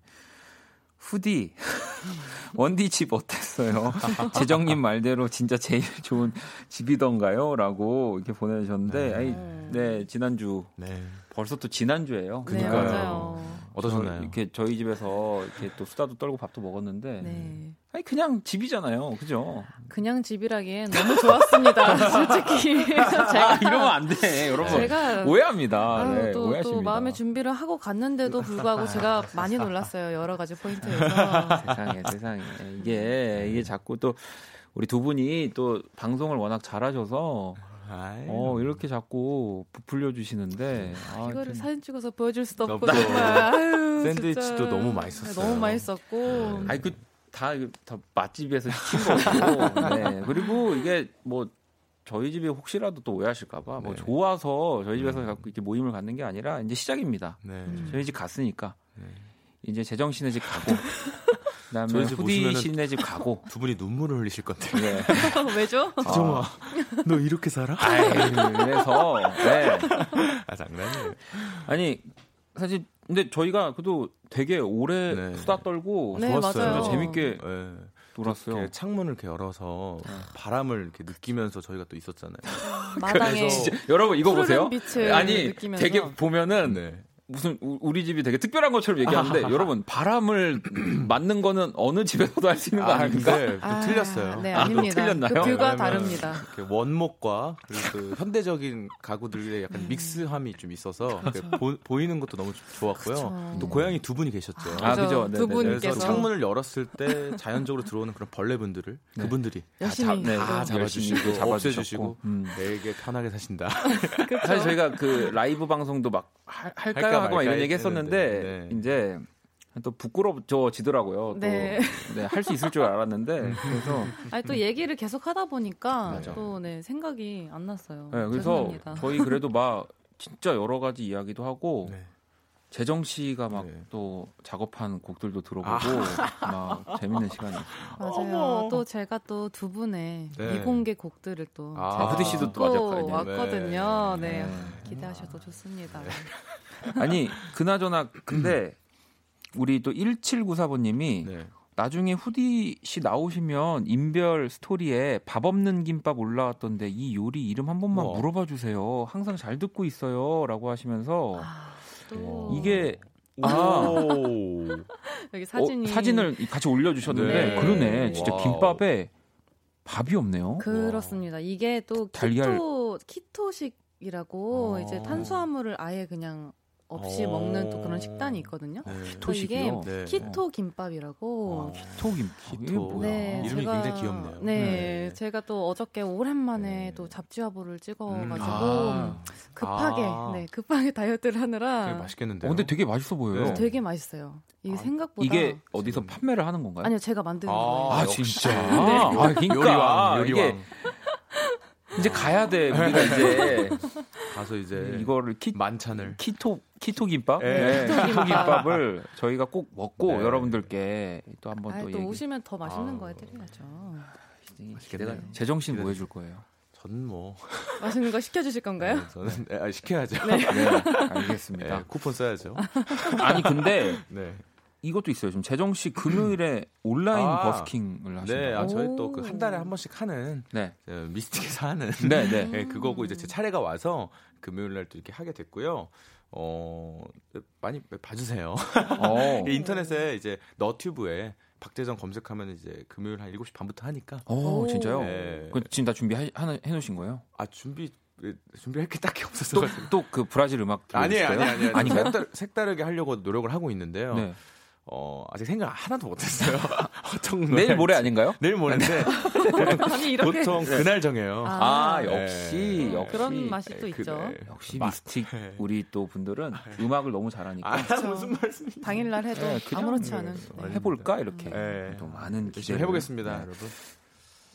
후디 원디 집 어땠어요? 재정님 말대로 진짜 제일 좋은 집이던가요? 라고 이렇게 보내주셨는데 네. 아이, 네 지난주 네. 벌써 또 지난주예요. 네, 그러니까요. 맞아요. 어떠셨나요? 저 이렇게 저희 집에서 이렇게 또 수다도 떨고 밥도 먹었는데 네. 아니 그냥 집이잖아요, 그죠? 그냥 집이라기엔 너무 좋았습니다. 솔직히. 제가 아, 이러면 안 돼, 여러분. 제가 오해합니다. 아유, 네, 또, 오해하십니다. 또 마음의 준비를 하고 갔는데도 불구하고 제가 많이 놀랐어요. 여러 가지 포인트에서. 세상에, 세상에. 이게 이게 자꾸 또 우리 두 분이 또 방송을 워낙 잘하셔서 아이, 어 이렇게 자꾸 부풀려 주시는데 아, 이거를 좀- 사진 찍어서 보여줄 수도 없고 아유, 샌드위치도 진짜. 너무 맛있었어요. 너무 맛있었고 네. 아니 그다 다 맛집에서 시킨 거고. 네. 그리고 이게 뭐 저희 집이 혹시라도 또 오해하실까봐 뭐 네. 좋아서 저희 집에서 음. 자꾸 이렇게 모임을 갖는 게 아니라 이제 시작입니다. 네. 음. 저희 집 갔으니까 네. 이제 씨네 집 가고 저희 집 후디 씨네 집 가고 두 분이 눈물을 흘리실 건데. 네. 왜죠? 정아, 너 이렇게 살아? 아이, 그래서 네. 아 장난이에요. 아니 사실 근데 저희가 그래도 되게 오래 네. 수다 떨고 네, 좋았어요. 맞아요. 재밌게 네. 놀았어요. 이렇게 창문을 이렇게 열어서 바람을 이렇게 느끼면서 저희가 또 있었잖아요. 마당에 진짜 여러분 이거 보세요. 아니 느끼면서. 되게 보면은 네. 무슨 우- 우리 집이 되게 특별한 것처럼 얘기하는데 여러분 바람을 맞는 거는 어느 집에서도 할 수 있는 거 아, 아닙니까? 아, 틀렸어요. 네, 아, 아닙니다. 틀렸나요? 그 뷰가 다릅니다. 이렇게 원목과 그리고 그 현대적인 가구들의 약간 믹스함이 좀 있어서 이렇게 보, 이는 것도 너무 좋았고요. 그쵸. 또 고양이 두 분이 계셨죠. 아, 그죠. 두 네, 네, 네. 분께서 창문을 열었을 때 자연적으로 들어오는 그런 벌레분들을 네. 그분들이 열심히 네, 다또 열심히 잡아주시고 잡아주셨고. 없애주시고 음. 내게 편하게 사신다. 사실 저희가 그 라이브 방송도 막 할, 할까요 할까 하고 막 이런 말까 얘기 했었는데 네. 이제 또 부끄러워지더라고요. 네. 또, 네, 할 수 있을 줄 알았는데 그래서 아니 또 얘기를 계속 하다 보니까 맞아. 또 네, 생각이 안 났어요. 네, 그래서 죄송합니다. 저희 그래도 막 진짜 여러 가지 이야기도 하고 네. 재정 씨가 막 네. 또 작업한 곡들도 들어보고 아. 막 재밌는 시간이었어요. 맞아요. 어머. 또 제가 또 두 분의 네. 미공개 곡들을 또 아, 후디 씨도 또 맞아요. 왔거든요. 네. 네. 네. 기대하셔도 좋습니다. 아니 그나저나 근데 우리 또 1794번님이 네. 나중에 후디 씨 나오시면 인별 스토리에 밥 없는 김밥 올라왔던데 이 요리 이름 한 번만 우와. 물어봐 주세요. 항상 잘 듣고 있어요 라고 하시면서 아, 또 이게 아. 오. 여기 사진이 어, 사진을 같이 올려주셨는데 네. 그러네 진짜 와우. 김밥에 밥이 없네요. 그렇습니다. 이게 또 달걀. 키토 키토식이라고 어. 이제 탄수화물을 아예 그냥 없이 어. 먹는 또 그런 식단이 있거든요. 네. 이게 키토식이요? 네. 키토 김밥이라고. 키토 김밥. 이게 키토. 뭐야? 네, 이름이 제가, 굉장히 귀엽네요. 네, 네. 제가 또 어저께 오랜만에 네. 또 잡지화보를 찍어가지고 음. 아. 급하게, 아. 네, 급하게 다이어트를 되게 하느라 맛있겠는데. 어, 근데 되게 맛있어 보여요. 네. 되게 맛있어요. 이게 아, 생각보다 이게 어디서 판매를 하는 건가요? 아니요, 제가 만드는 아, 거예요. 아. 진짜. 네. 아, 그러니까 요리왕, 이게 요리왕. 이 제 가야 돼. 우리가 이제 가서 이제 이거를 키, 만찬을 키토 키토 김밥, 네. 네. 키토 김밥을 저희가 꼭 먹고 네. 여러분들께 또 한번 아이, 또또 얘기. 오시면 더 맛있는 아. 거 해드려야죠. 기대가- 제정 씨는 뭐 해줄 거예요? 저는 뭐 맛있는 거 시켜주실 건가요? 네, 저는 네, 아, 시켜야죠. 네, 네, 알겠습니다. 쿠폰 써야죠. 아니 근데 네. 이것도 있어요. 지금 재정 씨 금요일에 온라인 아. 버스킹을 하신다고. 네, 아, 저희 또 오. 그한 달에 한 번씩 하는 네, 저 미스틱에서 하는 네, 네. 네, 그거고 이제 제 차례가 와서 금요일 날 또 이렇게 하게 됐고요. 어, 많이 봐주세요. 어, 인터넷에 이제 너튜브에 박재정 검색하면 이제 금요일 한 7시 반부터 하니까 어, 오. 진짜요? 네. 그 지금 다 준비 해 놓으신 거예요? 아 준비 준비할 게 딱히 없었어. 또또그 브라질 음악 아니에요? 아니에요, 아니에요. 색달, 색다르게 하려고 노력을 하고 있는데요. 네. 어, 아직 생각 하나도 못했어요. 보통 내일 모레 아닌가요? 내일 모레인데 아니 이렇게 보통 그날 정해요. 아, 아, 역시 네. 역시 그런 맛이 또 네, 있죠. 그래. 역시 마- 미스틱 네. 우리 또 분들은 음악을 너무 잘하니까 아, 무슨 말씀이? 당일날 해도 네, 아무렇지 네. 않은. 네. 해볼까 이렇게 네. 또 많은 기대를 해보겠습니다, 네, 여러분.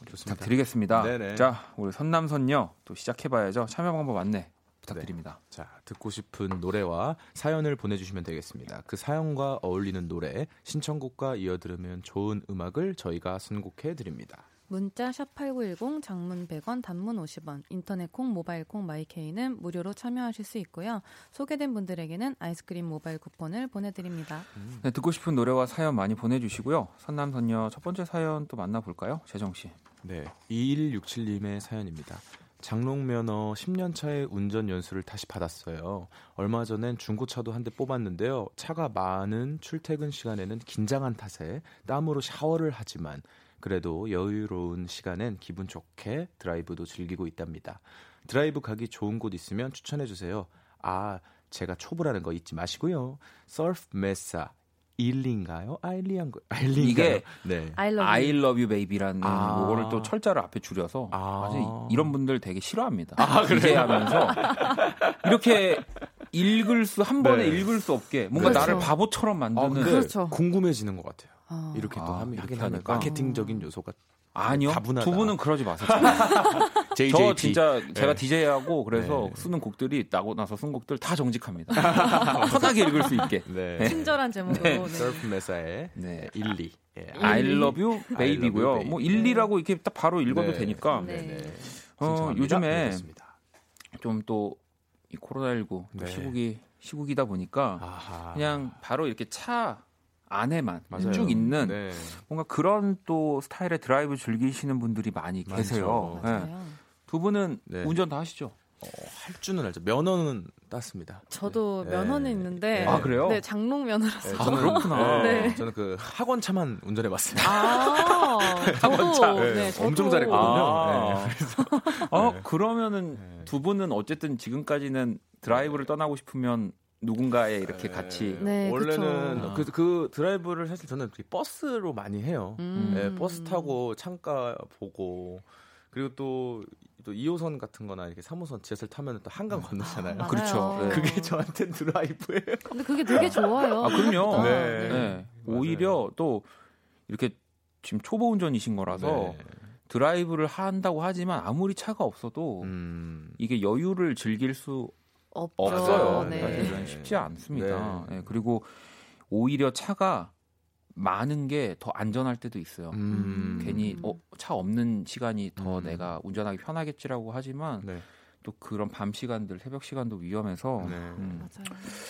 좋습니다. 부탁드리겠습니다. 네네. 자, 우리 선남선녀 또 시작해봐야죠. 참여 방법 안내 부탁드립니다. 자, 듣고 싶은 노래와 사연을 보내주시면 되겠습니다. 그 사연과 어울리는 노래, 신청곡과 이어 들으면 좋은 음악을 저희가 선곡해 드립니다. 문자 샵8910 장문 100원 단문 50원 인터넷 콩 모바일 콩 마이케이는 무료로 참여하실 수 있고요. 소개된 분들에게는 아이스크림 모바일 쿠폰을 보내드립니다. 네, 듣고 싶은 노래와 사연 많이 보내주시고요. 선남선녀 첫 번째 사연 또 만나볼까요? 재정 씨. 네, 2167님의 사연입니다. 장롱 면허 10년 차의 운전 연수를 다시 받았어요. 얼마 전엔 중고차도 한 대 뽑았는데요. 차가 많은 출퇴근 시간에는 긴장한 탓에 땀으로 샤워를 하지만 그래도 여유로운 시간엔 기분 좋게 드라이브도 즐기고 있답니다. 드라이브 가기 좋은 곳 있으면 추천해 주세요. 아, 제가 초보라는 거 잊지 마시고요. Surf Mesa ily인가요? ily한 거. ily인가요? 이게 네. I love I you. love you baby라는 아. 요거를 또 철자를 앞에 줄여서 아. 이런 분들 되게 싫어합니다. 기재하면서 이렇게 읽을 수 한 번에 네. 읽을 수 없게 뭔가 그렇죠. 나를 바보처럼 아, 만드는 근데 그렇죠. 궁금해지는 것 같아요. 어. 이렇게 또 아, 하면 하긴 하면 하니까. 마케팅적인 요소가 아니요. 다분하다. 두 분은 그러지 마세요. JJT. 저 진짜 제가 네. DJ하고 그래서 네. 쓰는 곡들이 나고 나서 쓴 곡들 다 정직합니다. 편하게 읽을 수 있게. 네. 친절한 제목으로. 네. 네. 서프 메사의 네. 1, 2. 예. I love you baby고요. baby. 뭐 1, 2라고 이렇게 딱 바로 읽어도 네. 되니까 네. 네. 네. 어. 요즘에. 좀 또 이 코로나19 또 네. 시국이 시국이다 보니까 아하. 그냥 바로 이렇게 차 안에만 맞아요. 쭉 있는 네. 뭔가 그런 또 스타일의 드라이브 즐기시는 분들이 많이. 계세요. 네. 두 분은 네. 운전 다 하시죠? 어, 할 줄은 알죠. 면허는 땄습니다. 저도 네. 면허는 있는데. 네. 아, 그래요? 네, 장롱 면허라서. 네, 아, 그렇구나. 네. 저는 그 학원 차만 운전해 봤어요. 아, 저도. 네, 네, 저도. 엄청 잘했거든요. 아, 어, 네. 그러면은 네. 두 분은 어쨌든 지금까지는 드라이브를 떠나고 싶으면 누군가에 이렇게 같이 네, 원래는 그쵸. 그, 그 드라이브를 사실 저는 버스로 많이 해요. 음. 네, 버스 타고 창가 보고 그리고 또, 또 2호선 같은 거나 이렇게 3호선 지하철 타면 또 한강 건너잖아요. 맞아요. 그렇죠. 네. 그게 저한테 드라이브예요. 근데 그게 되게 좋아요. 아, 그럼요. 네. 네. 맞아요. 오히려 또 이렇게 지금 초보 운전이신 거라서 네. 드라이브를 한다고 하지만 아무리 차가 없어도 음. 이게 여유를 즐길 수 없죠. 없어요. 네. 사실은 쉽지 않습니다. 네. 네, 그리고 오히려 차가 많은 게 더 안전할 때도 있어요. 음. 괜히 어, 차 없는 시간이 더 음. 내가 운전하기 편하겠지라고 하지만 네. 또 그런 밤 시간들, 새벽 시간도 위험해서 네. 음. 맞아요.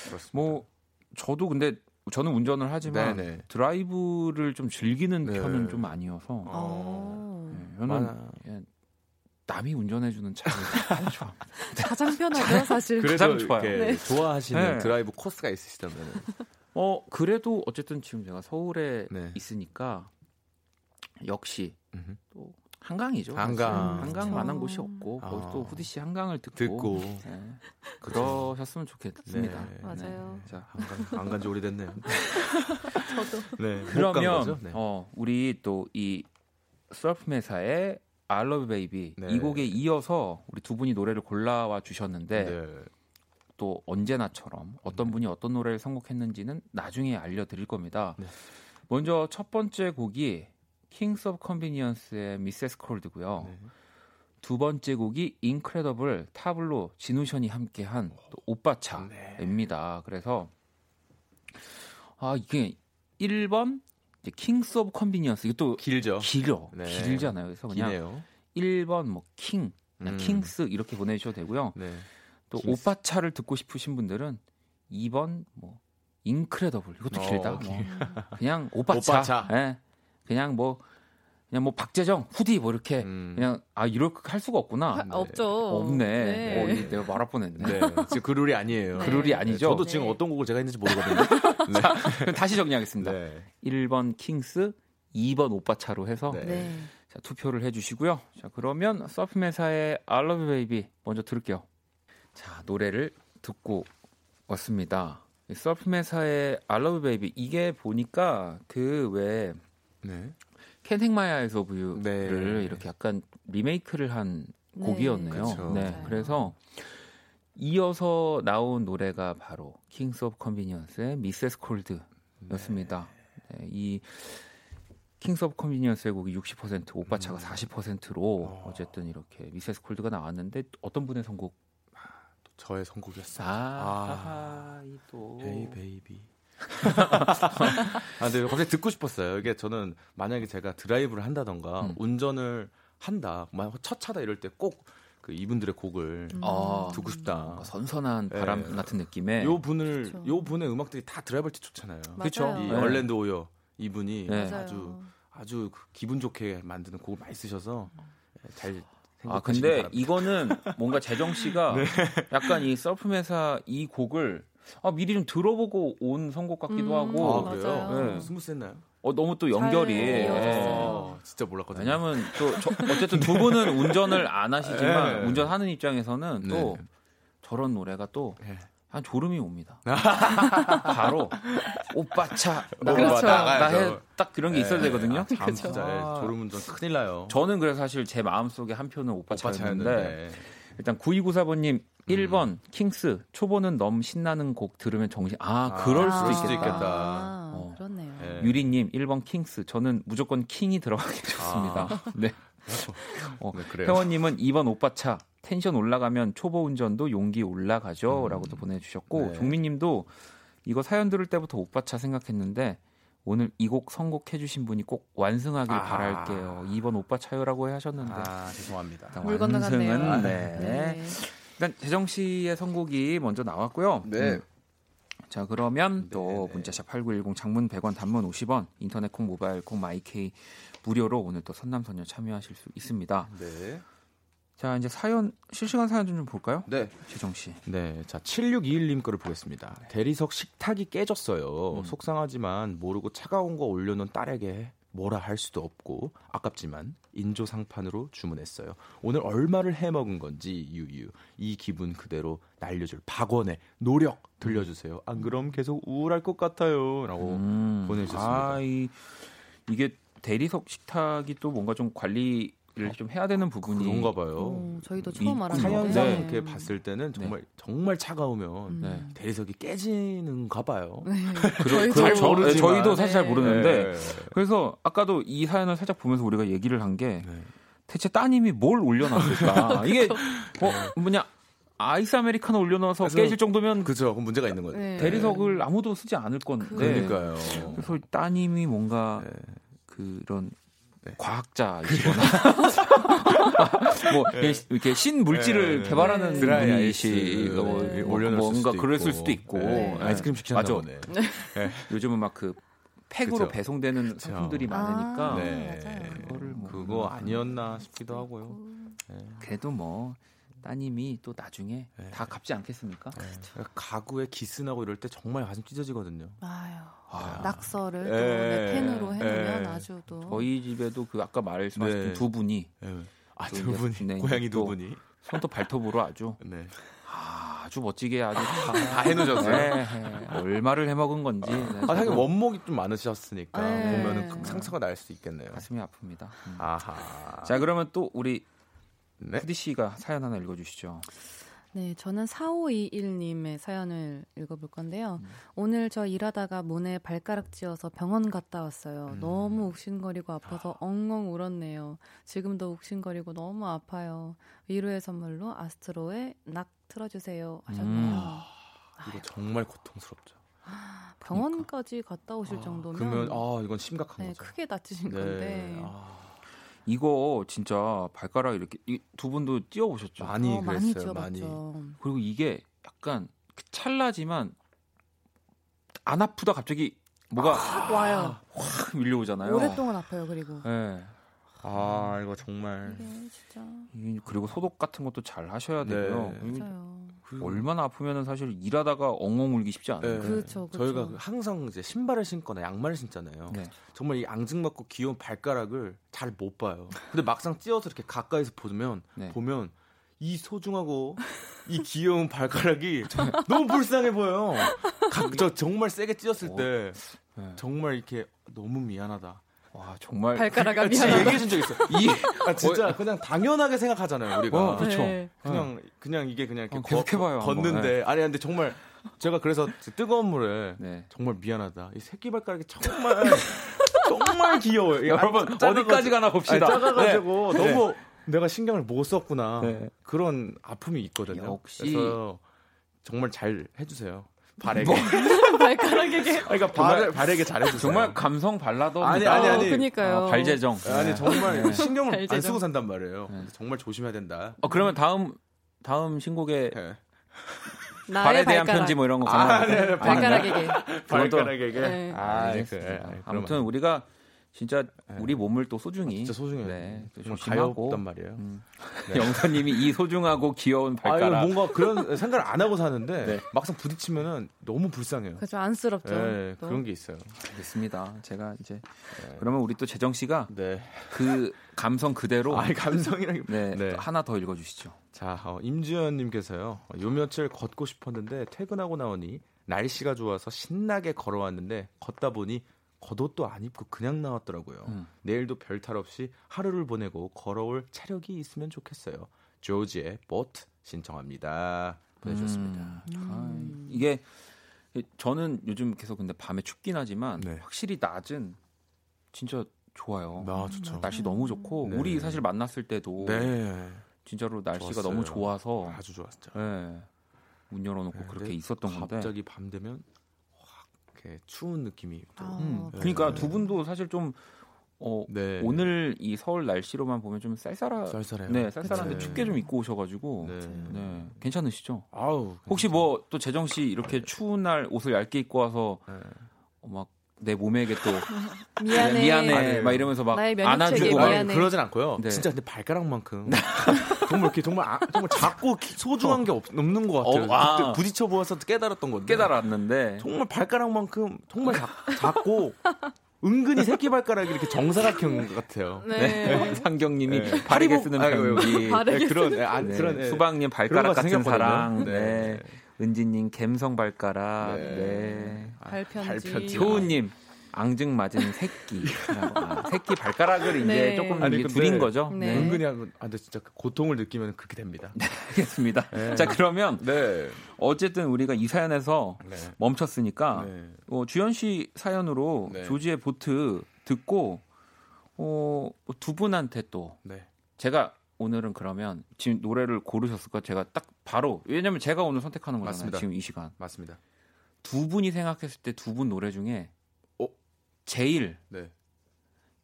그렇습니다. 뭐 저도 근데 저는 운전을 하지만 네네. 드라이브를 좀 즐기는 네. 편은 좀 아니어서 어. 네, 저는 많아. 예, 남이 운전해주는 차를 아주 좋아합니다. 가장 편하죠, 사실. 그래서 가장 좋아요. 네. 좋아하시는 네. 드라이브 코스가 있으시다면 어 그래도 어쨌든 지금 제가 서울에 네. 있으니까 역시 음흠. 또 한강이죠. 한강. 사실. 한강 만한 그쵸. 곳이 없고 아. 거기서 또 후디 씨 한강을 듣고, 듣고. 네, 그러셨으면 좋겠습니다. 네. 맞아요. 자안간 지 오래됐네요. 저도. 네. 그러면? 네. 어 우리 또 이 서프메사의 I Love Baby 네. 이 곡에 이어서 우리 두 분이 노래를 골라와 주셨는데 네. 또 언제나처럼 어떤 분이 어떤 노래를 선곡했는지는 나중에 알려드릴 겁니다. 네. 먼저 첫 번째 곡이 Kings of Convenience의 Mrs. Cold고요. 네. 두 번째 곡이 Incredible 타블로 지누션이 함께한 또 오빠차입니다. 그래서 아 이게 1번 이제 Kings of Convenience 이것도 길죠. 길어 네. 길잖아요. 그래서 그냥 기네요. 1번 뭐 King, 음. Kings 이렇게 보내 주셔도 되고요. 네. 또 Kings. 오빠차를 듣고 싶으신 분들은 2번 뭐 Incredible 이것도 어, 길다. 길- 뭐 그냥 오빠차. 오빠차. 예. 그냥 뭐 그냥 뭐 박재정 후디 뭐 이렇게 음. 그냥 아 이렇게 할 수가 없구나. 하- 없죠. 없네. 네. 어, 이 내가 말할 뻔했네. 네. 지금 그 룰이 아니에요. 네. 그 룰이 네, 아니죠. 저도 지금 네. 어떤 곡을 제가 했는지 모르거든요. 네. 다시 정리하겠습니다. 네. 1번 킹스, 2번 오빠차로 해서 네. 네. 자, 투표를 해주시고요. 자 그러면 서프메사의 I Love You Baby 먼저 들을게요. 자 노래를 듣고 왔습니다. 이 Surf Mesa의 I Love You Baby 이게 보니까 그 왜 네. 캔 행마야에서 부유를 네. 이렇게 약간 리메이크를 한 네, 곡이었네요. 네. 그래서 이어서 나온 노래가 바로 Kings of Convenience의 Mrs. Cold였습니다. 네, 이 Kings of Convenience의 곡이 60% 오빠차가 40%로 어. 어쨌든 이렇게 Mrs. Cold가 나왔는데 어떤 분의 선곡? 저의 선곡이었어요. 아, 아. 이또 Hey Baby. 아, 근데 갑자기 듣고 싶었어요. 이게 저는 만약에 제가 드라이브를 한다던가 음. 운전을 한다, 막 첫 차다 이럴 때 꼭 그 이분들의 곡을 음. 아, 듣고 싶다. 선선한 바람 네. 같은 느낌의 요 분을 그쵸. 요 분의 음악들이 다 드라이브할 때 좋잖아요. 맞아요. 이 네. Erlend Øye 이분이 네. 아주 아주 그 기분 좋게 만드는 곡을 많이 쓰셔서 잘 아 근데 바랍니다. 이거는 뭔가 재정 씨가 네. 약간 이 썰품회사 이 곡을 아, 미리 좀 들어보고 온 선곡 같기도 음, 하고 아, 그래요? 맞아요. 네. 스무스했나요? 어, 너무 또 연결이. 어, 진짜 몰랐거든요. 왜냐면 또 저- 어쨌든 두 분은 운전을 안 하시지만 네. 운전하는 입장에서는 또 네. 저런 노래가 또 네. 한 졸음이 옵니다. 바로 오빠 차. 나, 그렇죠. 나 해 딱 그런 게 있어야 네. 되거든요. 아, 참 그쵸. 진짜 아. 졸음 운전 큰일 나요. 저는 그래서 사실 제 마음속에 한 표는 오빠, 오빠 차였는데 차였는데. 일단 9294번님 1번 음. Kings 초보는 너무 신나는 곡 들으면 정신 아 그럴 아, 수도 그럴 수도 있겠다. 있겠다. 아, 어. 그렇네요. 네. 유리님 1번 Kings 저는 무조건 King이 들어가게 좋습니다. 네. 어, 네. 회원님은 2번 오빠차 텐션 올라가면 초보 운전도 용기 올라가죠라고도 보내주셨고 네. 종민님도 이거 사연 들을 때부터 오빠차 생각했는데 오늘 이 곡 선곡해주신 분이 꼭 완승하길 아. 바랄게요. 2번 오빠차요라고 하셨는데 아 죄송합니다. 일단 물 건너갔네요. 완승은 네. 네. 일단 재정 씨의 선곡이 먼저 나왔고요. 네. 음. 자 그러면 또 네, 네. 문자샵 8910 장문 100원 단문 50원 인터넷 콩 모바일 콩 마이케이 무료로 오늘 또 선남선녀 참여하실 수 있습니다. 네. 자 이제 사연 실시간 사연 좀, 좀 볼까요? 네. 재정 씨. 네, 자 7621님 거를 보겠습니다. 대리석 식탁이 깨졌어요. 음. 속상하지만 모르고 차가운 거 올려놓은 딸에게 뭐라 할 수도 없고 아깝지만 인조 상판으로 주문했어요. 오늘 얼마를 해 먹은 건지 유유 이 기분 그대로 날려줄 박원의 노력 들려주세요. 안 그럼 계속 우울할 것 같아요.라고 음. 보내주셨습니다. 아, 이, 이게 대리석 식탁이 또 뭔가 좀 관리를 좀 해야 되는 부분이 그런가 봐요. 어, 저희도 이 처음 알았는데 사연상 네. 이렇게 봤을 때는 정말 정말 차가우면 음. 네. 대리석이 깨지는가 봐요. 네. 그러, 저희도 잘 모르지만. 모르, 저희도 사실 잘 네. 모르는데 네. 그래서 아까도 이 사연을 살짝 보면서 우리가 얘기를 한게 네. 대체 따님이 뭘 올려놨을까? 이게 어, 뭐냐 아이스 아메리카노 올려놔서 깨질 정도면 그죠. 그럼 문제가 있는 거죠. 네. 대리석을 아무도 쓰지 않을 건데 그러니까요. 그래서 따님이 뭔가 네. 그런 네. 과학자이시거나 뭐 이렇게- 이렇게 신물질을 네. 개발하는 네. 분이시 뭐, 네. 뭐 올려놓을 뭔가 수도 그랬을 있고. 수도 있고 네. 아이스크림 시키나 맞아. 보네. 요즘은 막 그 팩으로 그쵸. 배송되는 상품들이 많으니까 아, 네. 그거를 뭐 그거 아니었나 싶기도 하고요. 네. 그래도 뭐 따님이 또 나중에 네. 다 갚지 않겠습니까? 네. 가구에 기스나고 이럴 때 정말 가슴 찢어지거든요. 아유, 아, 낙서를 또 예. 내 펜으로 해놓으면 예. 아주 또 저희 집에도 그 아까 말씀하셨던 네. 두 분이 네. 아, 또두 이제- 분이 네, 고양이 두또 분이. 손톱 발톱으로 아주 네. 아주 멋지게 아주 다, 다 해놓으셨어요. 네, 네. 얼마를 해먹은 건지 네, 아, 하긴 저도 원목이 좀 많으셨으니까 네. 보면은 그 상처가 날수 있겠네요. 가슴이 아픕니다. 음. 아하. 자 그러면 또 우리 네. 푸디 씨가 사연 하나 읽어주시죠. 네, 저는 4521님의 사연을 읽어볼 건데요. 음. 오늘 저 일하다가 문에 발가락 찧어서 병원 갔다 왔어요. 음. 너무 욱신거리고 아파서 엉엉 울었네요. 지금도 욱신거리고 너무 아파요. 위로의 선물로 아스트로의 낙 틀어주세요 하셨네요. 음. 이거 정말 고통스럽죠. 병원까지 갔다 오실 아, 정도면 그러면 아 이건 심각한 네, 거죠. 크게 다치신 네. 건데 아, 이거 진짜 발가락 이렇게 이- 두 분도 띄워 보셨죠? 많이 어, 많이 그랬어요. 많이. 찧어봤죠. 그리고 이게 약간 그 찰나지만 안 아프다 갑자기 뭐가 확 와요. 확 밀려오잖아요. 오랫동안 아파요. 그리고 네. 아 이거 정말. 이게 진짜 이- 그리고 소독 같은 것도 잘 하셔야 되고요. 네. 이- 맞아요. 얼마나 아프면은 사실 일하다가 엉엉 울기 쉽지 않아요. 네. 그렇죠, 그렇죠. 저희가 그 항상 이제 신발을 신거나 양말을 신잖아요. 네. 정말 이 앙증맞고 귀여운 발가락을 잘 못 봐요. 근데 막상 찧어서 이렇게 가까이서 보면 네. 보면 이 소중하고 이 귀여운 발가락이 너무 불쌍해 보여요. 각, 저 정말 세게 찧었을 때 네. 정말 이렇게 너무 미안하다. 와 정말 발가락이. 얘기해 준 적 있어. 이 아, 진짜 그냥 당연하게 생각하잖아요 우리가. 어, 그렇죠. 네. 그냥 그냥 이게 그냥 이렇게 어, 계속해봐요. 걷는데 아니 근데 정말 제가 그래서 뜨거운 물에 네. 정말 미안하다. 이 새끼 발가락이 정말 정말 귀여워요. 여러분 아, 어디까지 가나 봅시다. 아니, 작아가지고 네. 너무 내가 신경을 못 썼구나 네. 그런 아픔이 있거든요. 역시. 그래서 정말 잘 해주세요. 발에게. 뭐. 발가락에게. 그러니까 발 발에게 잘 해주세요. 정말 감성 발라더 아니, 아니, 아니. 어, 그니까요. 발재정. 아니 네. 정말 네. 신경을 안 발제정. 쓰고 산단 말이에요. 네. 정말 조심해야 된다. 어 그러면 다음 다음 신곡에 네. 발에 대한 발가락. 편지 뭐 이런 거 아, 가능할까요? 네, 네, 발가락에게. 발가락에게. 네. 아. 아이, 아무튼 우리가 진짜 네. 우리 몸을 또 소중히 진짜 소중해요. 네, 또 정말 조심하고 말이에요. 음. 네. 영선님이 이 소중하고 귀여운 아, 발가락 뭔가 그런 생각을 안 하고 사는데 네. 막상 부딪히면은 너무 불쌍해요. 그죠 안쓰럽죠. 네, 또. 그런 게 있어요. 알겠습니다. 제가 이제 네. 그러면 우리 또 재정 씨가 네. 그 감성 그대로 아, 감성이랑 네, 네. 또 하나 더 읽어주시죠. 자, 어, 임주현님께서요. 요 며칠 걷고 싶었는데 퇴근하고 나오니 날씨가 좋아서 신나게 걸어왔는데 걷다 보니 겉옷도 안 입고 그냥 나왔더라고요. 음. 내일도 별탈 없이 하루를 보내고 걸어올 체력이 있으면 좋겠어요. 조지의 보트 신청합니다. 보내주셨습니다. 음. 아, 이게 저는 요즘 계속 근데 밤에 춥긴 하지만 네. 확실히 낮은 진짜 좋아요. 아, 좋죠. 날씨 너무 좋고 네. 우리 사실 만났을 때도 네, 진짜로 날씨가 좋았어요. 너무 좋아서 아주 좋았죠. 네. 문 열어놓고 네, 그렇게 있었던 건데. 갑자기 밤 되면 확 이렇게 추운 느낌이 또. 아, 음, 네. 그러니까 두 분도 사실 좀 어, 네. 오늘 이 서울 날씨로만 보면 좀 쌀쌀하, 쌀쌀해요. 네, 쌀쌀한데 그쵸. 춥게 좀 입고 오셔가지고 네. 네, 괜찮으시죠? 아우. 혹시 뭐 또 재정 씨 이렇게 추운 날 옷을 얇게 입고 와서 네. 어, 막 내 몸에게 또 미안해. 미안해 막 이러면서 막 안아주고 막 미안해. 그러진 않고요. 네. 진짜 근데 발가락만큼 정말 이렇게 정말 아- 정말 작고 기- 소중한 게 없, 없는 것 같아요. 어, 아. 그때 부딪혀 보아서 깨달았던 건데. 깨달았는데 정말 발가락만큼 정말 작, 작고 은근히 새끼 발가락이 이렇게 정사각형 같아요. 네. 상경님이 네. 바르게 쓰는 바르게 네, 그런 네, 아, 네. 그런 네. 수박님 발가락 거 같은. 사랑 네. 네. 은지님 갬성 발가락 네. 네. 아, 발편지. 발편지. 효우님 앙증 맞은 새끼 아, 새끼 발가락을 이제 네. 조금 아니, 줄인 거죠. 네. 네. 은근히 하면 아, 근데 진짜 그 고통을 느끼면 그렇게 됩니다. 알겠습니다. 네. 자 그러면 네. 어쨌든 우리가 이 사연에서 네. 멈췄으니까 네. 어, 주현 씨 사연으로 네. 조지의 보트 듣고 어, 두 분한테 또 네. 제가 오늘은 그러면 지금 노래를 고르셨을 까 제가 딱 바로 왜냐면 제가 오늘 선택하는 거잖아요. 맞습니다. 지금 이 시간 맞습니다. 두 분이 생각했을 때 두 분 노래 중에 어? 제일 네.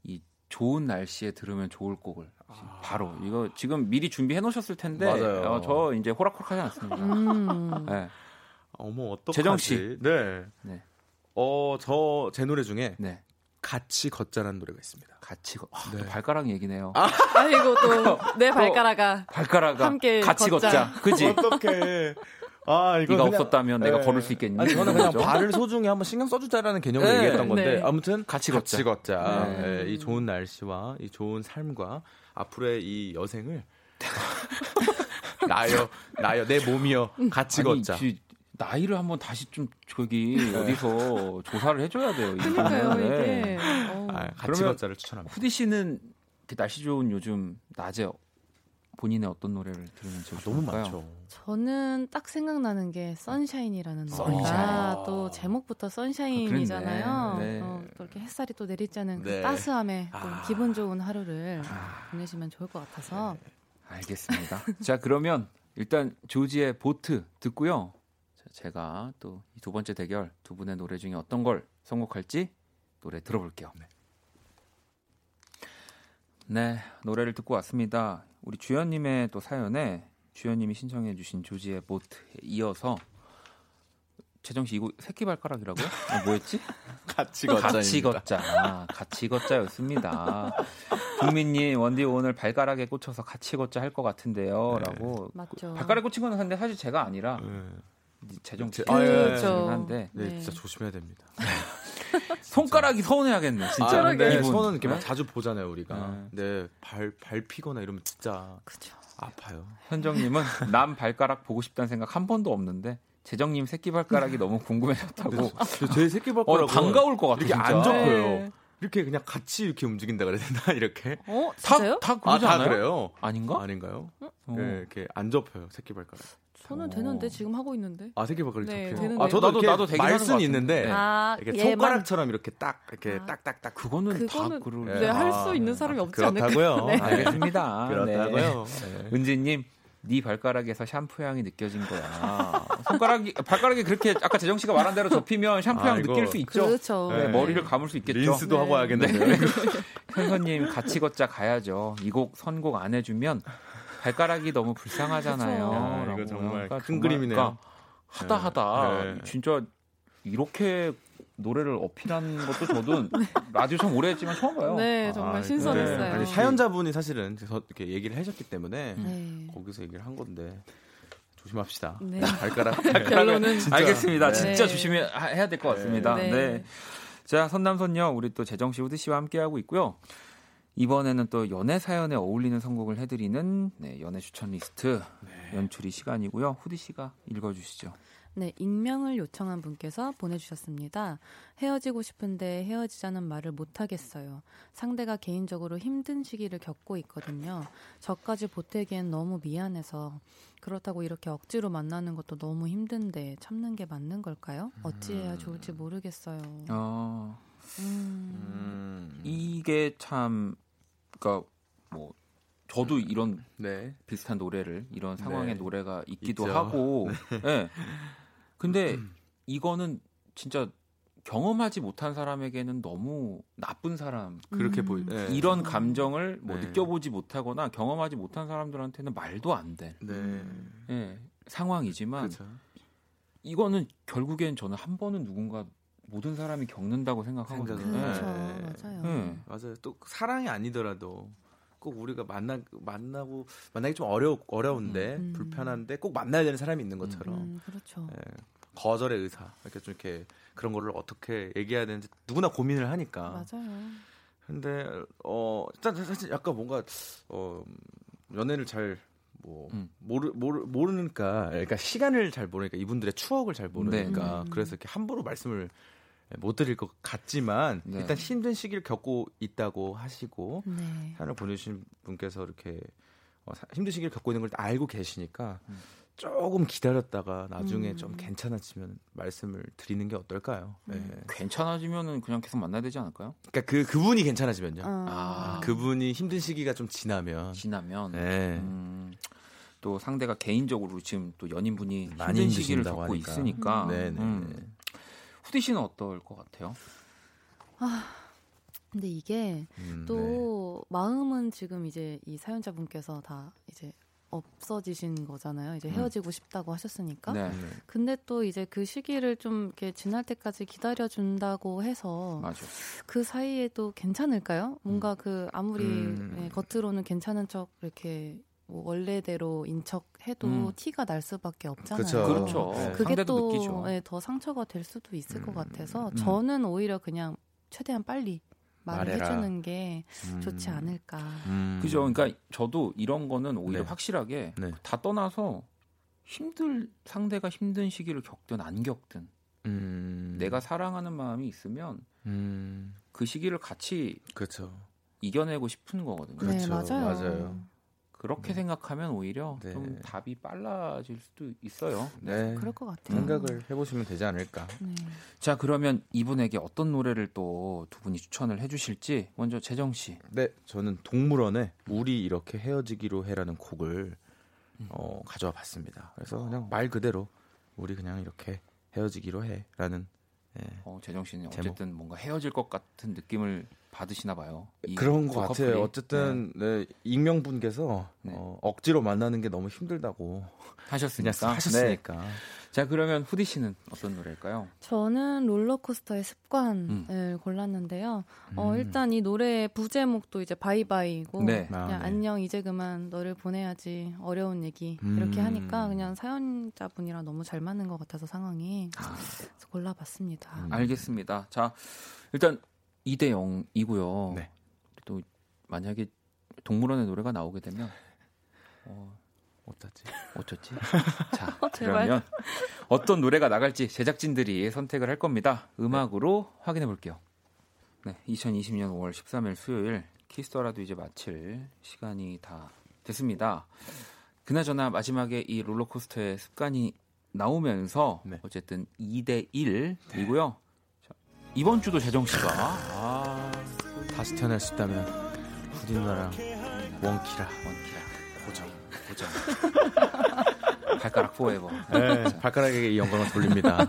이 좋은 날씨에 들으면 좋을 곡을 아. 바로 이거 지금 미리 준비해 놓으셨을 텐데 맞아요. 어, 저 이제 호락호락하지 않습니다. 음. 네. 어머 어떡하지? 재정 씨. 네. 네. 어, 저 제 노래 중에 네. 같이 걷자라는 노래가 있습니다. 같이 걷. 아, 네. 또 발가락 얘기네요. 아 이고 또내 발가락아. 발가락아 함께 같이 걷자. 걷자. 그지? 어떡해. 아, 이거 네가 그냥- 없었다면 내가 네. 걸을 수 있겠니? 아니 저는 그냥? 발을 소중히 한번 신경 써주자라는 개념으로 네. 얘기했던 건데 네. 아무튼 같이 같이 걷자. 네. 네, 이 좋은 날씨와 이 좋은 삶과 앞으로의 이 여생을 나여 나여 내 몸이여 같이 아니, 걷자. 지- 나이를 한번 다시 좀 저기 어디서 조사를 해줘야 돼요. 그러니까요 이거는. 네. 이게. 어. 아, 같이 걷자를 추천합니다. 후디 씨는 날씨 좋은 요즘 낮에 본인의 어떤 노래를 들으면 제일 아, 너무 좋을까요? 많죠. 저는 딱 생각나는 게 선샤인이라는 선샤인. 노래가 또 제목부터 선샤인이잖아요. 아. 네. 어, 또 이렇게 햇살이 또 내리자는 네. 그 따스함에 또 아. 기분 좋은 하루를 보내시면 좋을 것 같아서 알겠습니다. 자 그러면 일단 조지의 보트 듣고요. 자, 제가 또이두 번째 대결 두 분의 노래 중에 어떤 걸 선곡할지 노래 들어볼게요. 네, 노래를 듣고 왔습니다. 우리 주연님의 또 사연에 주연님이 신청해주신 조지의 보트에 이어서 재정 씨 이거 새끼 발가락이라고요? 아, 뭐였지? 같이 같이 걷자. 아, 같이 걷자였습니다. 국민님 원디 오늘 발가락에 꽂혀서 같이 걷자 할 것 같은데요.라고 맞죠. 발가락에 꽂힌 건 근데 사실 제가 아니라 네, 재정 씨 아, 예, 예. 그렇죠. 한데 네, 네. 진짜 조심해야 됩니다. 손가락이 서운해야겠네 진짜. 아, 근데 이분. 손은 이렇게 막 네? 자주 보잖아요 우리가. 네. 네, 발 밟히거나 이러면 진짜 그죠. 아파요. 현정님은 남 발가락 보고 싶다는 생각 한 번도 없는데 재정님 새끼 발가락이 너무 궁금해졌다고. 근데 제 새끼 어, 발가락 반가울 것 같아 이렇게 진짜. 안 접혀요. 네. 이렇게 그냥 같이 이렇게 움직인다 그래야 되나 이렇게? 어, 다, 진짜요? 다 아, 그러지 다 않아요? 그래요? 아닌가? 아닌가요? 어. 네, 이렇게 안 접혀요 새끼 발가락. 저는 어. 되는데 지금 하고 있는데. 아 새끼 발가락 네, 접혀요. 되는데요. 아 저도 나도- 나도 말순 같은데. 있는데 네. 아, 이렇게 얘만 손가락처럼 이렇게 딱 이렇게 아. 딱딱딱 그거는, 그거는 다 그럴 네, 아, 할수 있는 사람이 없지 않을까. 그렇다고요. 네. 알겠습니다. 그렇다고요. 네. 네. 은지님, 네 발가락에서 샴푸 향이 느껴진 거야. 손가락이 발가락이 그렇게 아까 재정 씨가 말한 대로 접히면 샴푸 향 아이고. 느낄 수 있죠. 그렇죠. 네, 네. 머리를 감을 수 있겠죠. 린스도 네. 하고 와야겠는데. 현서님 같이 걷자 가야죠. 이 곡 선곡 안 해주면 발가락이 너무 불쌍하잖아요. 야, 이거. 정말 그러니까 큰 그림이네요. 그러니까 하다 네. 하다 네. 진짜 이렇게 노래를 어필한 것도 저도 라디오 참 오래 했지만 처음 봐요. 네, 정말 아, 신선했어요. 네. 아니, 사연자분이 사실은 저 이렇게 얘기를 하셨기 때문에 네. 거기서 얘기를 한 건데 조심합시다. 네. 발가락 결론은 진짜. 알겠습니다. 네. 진짜 네. 조심해야 될 것 같습니다. 네. 네. 자, 선남선녀 우리 또 재정 씨, 후드 씨와 함께하고 있고요. 이번에는 또 연애 사연에 어울리는 선곡을 해드리는 네, 연애 추천 리스트 네. 연출이 시간이고요. 후디 씨가 읽어주시죠. 네, 익명을 요청한 분께서 보내주셨습니다. 헤어지고 싶은데 헤어지자는 말을 못하겠어요. 상대가 개인적으로 힘든 시기를 겪고 있거든요. 저까지 보태기엔 너무 미안해서 그렇다고 이렇게 억지로 만나는 것도 너무 힘든데 참는 게 맞는 걸까요? 어찌해야 좋을지 모르겠어요. 어, 음, 음, 이게 참, 그니까 뭐 저도 이런 네. 비슷한 노래를 이런 상황의 네. 노래가 있기도 있죠. 하고, 네. 근데 이거는 진짜 경험하지 못한 사람에게는 너무 나쁜 사람 그렇게 음. 보이. 네. 이런 감정을 뭐 네. 느껴보지 못하거나 경험하지 못한 사람들한테는 말도 안 돼. 네. 예, 상황이지만 그렇죠. 이거는 결국엔 저는 한 번은 누군가 모든 사람이 겪는다고 생각하거든요. 그렇죠, 네. 맞아요. 예. 맞아요. 또 사랑이 아니더라도 꼭 우리가 만나 만나고 만나기 좀 어려 어려운데 음. 불편한데 꼭 만나야 되는 사람이 있는 것처럼 음, 그렇죠. 예, 거절의 의사 이렇게 좀 이렇게 그런 거를 어떻게 얘기해야 되는지 누구나 고민을 하니까. 맞아요. 근데 어 일단 사실 약간 뭔가 어 연애를 잘뭐 음. 모르 모르 모르니까 그러니까 시간을 잘 모르니까 이분들의 추억을 잘 모르니까 네. 그래서 이렇게 함부로 말씀을 못 드릴 것 같지만 네. 일단 힘든 시기를 겪고 있다고 하시고 네. 사연을 보내주신 분께서 이렇게 어, 사- 힘든 시기를 겪고 있는 걸 알고 계시니까 음. 조금 기다렸다가 나중에 음. 좀 괜찮아지면 말씀을 드리는 게 어떨까요? 네. 음. 괜찮아지면은 그냥 계속 만나야 되지 않을까요? 그러니까 그 그분이 괜찮아지면요. 어, 아, 그분이 힘든 시기가 좀 지나면 지나면 네. 음, 또 상대가 개인적으로 지금 또 연인분이 많이 힘든 시기를 겪고 하니까. 있으니까 네 네. 음. 후디 씨는 어떨 것 같아요? 근데 이게 음, 또 마음은 지금 이제 이 사연자분께서 다 이제 없어지신 거잖아요. 이제 음. 헤어지고 싶다고 하셨으니까. 네, 네. 근데 또 이제 그 시기를 좀 이렇게 지날 때까지 기다려 준다고 해서 맞아. 그 사이에도 괜찮을까요? 뭔가 그 아무리 음. 예, 겉으로는 괜찮은 척 이렇게 뭐 원래대로 인척 해도 음. 티가 날 수밖에 없잖아요. 그쵸. 그렇죠. 네. 그게 또. 예, 더 상처가 될 수도 있을 것 음. 같아서 음. 저는 오히려 그냥 최대한 빨리 말을 말해라. 해주는 게 음. 좋지 않을까. 음. 그죠. 그러니까 저도 이런 거는 오히려 네. 확실하게 네. 다 떠나서 힘들 상대가 힘든 시기를 겪든 안 겪든 음. 내가 사랑하는 마음이 있으면 음. 그 시기를 같이 그렇죠. 이겨내고 싶은 거거든요. 그렇죠. 네, 맞아요. 맞아요. 그렇게 생각하면 오히려 네. 좀 답이 빨라질 수도 있어요. 네. 그럴 것 같아요. 생각을 해보시면 되지 않을까. 네. 자 그러면 이분에게 어떤 노래를 또 두 분이 추천을 해주실지 먼저 재정 씨. 네, 저는 동물원의 우리 이렇게 헤어지기로 해라는 곡을 어, 가져와 봤습니다. 그래서 그냥 말 그대로 우리 그냥 이렇게 헤어지기로 해라는 예, 어, 재정 씨는 제목. 어쨌든 뭔가 헤어질 것 같은 느낌을 받으시나 봐요. 이 그런 두것 커플이. 같아요. 어쨌든 네, 익명분께서 네. 어, 억지로 만나는 게 너무 힘들다고 네, 하셨으니까. 그냥 하셨으니까. 네. 자 그러면 후디 씨는 어떤 노래일까요? 저는 롤러코스터의 습관을 음. 골랐는데요. 어, 음. 일단 이 노래의 부제목도 이제 바이바이고 네. 아, 그냥 네. 안녕 이제 그만 너를 보내야지 어려운 얘기 음. 이렇게 하니까 그냥 사연자분이랑 너무 잘 맞는 것 같아서 상황이 아, 그래서 골라봤습니다. 음. 알겠습니다. 자 일단 2대 0이고요. 네. 또 만약에 동물원의 노래가 나오게 되면 어, 어쩌지? 어쩌지? 자, 어. 그러면 어떤 노래가 나갈지 제작진들이 선택을 할 겁니다. 음악으로 확인해 볼게요. 네, 2020년 5월 13일 수요일 키스터라도 이제 마칠 시간이 다 됐습니다. 그나저나 마지막에 이 롤러코스터의 습관이 나오면서 네. 어쨌든 2대 1이고요. 자, 이번 주도 재정 씨가 아, 다시 태어날 수 있다면 후디 누나랑 원키라. 원키라 고정 고정 발가락 포에버. 네, 발가락에게 이 영광을 돌립니다.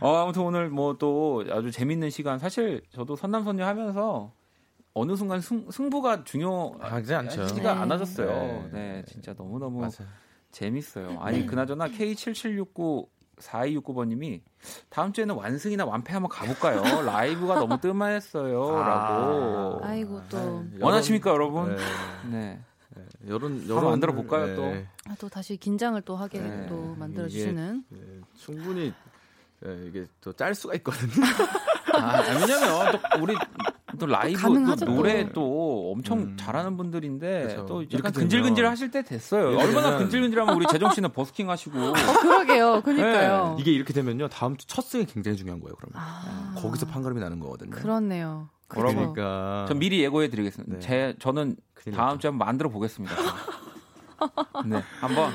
어, 아무튼 오늘 뭐 또 아주 재밌는 시간. 사실 저도 선남선녀 하면서 어느 순간 승, 승부가 하지 않죠. 중요하지가 네. 않아졌어요. 네. 네, 진짜 너무 너무. 재밌어요. 아니 그나저나 K7769 4269번님이 다음 주에는 완승이나 완패 한번 가볼까요? 라이브가 너무 뜸했어요.라고 아 이고 또, 원하십니까, 여러분? 네. 네. 여론 한번 여론 만들어 볼까요, 네. 또? 아, 또 다시 긴장을 또 하게 네. 또 만들어 주시는 네, 충분히 네, 이게 또 짤 수가 있거든요. 아, 왜냐면 또 우리 또 라이브 또 노래 또. 또 엄청 음. 잘하는 분들인데 그렇죠. 또 이렇게 약간 되면- 근질근질 하실 때 됐어요. 이렇게 얼마나 근질근질하면 우리 재정 씨는 버스킹 하시고 어, 그러게요. 그니까요. 이게 이렇게 되면요 다음 주 첫 승이 굉장히 중요한 거예요. 그러면 아, 거기서 판가름이 나는 거거든요. 그렇네요. 그러니까 전 미리 예고해 드리겠습니다. 네. 제 저는 다음. 주에 한번 만들어 보겠습니다. 네, 한번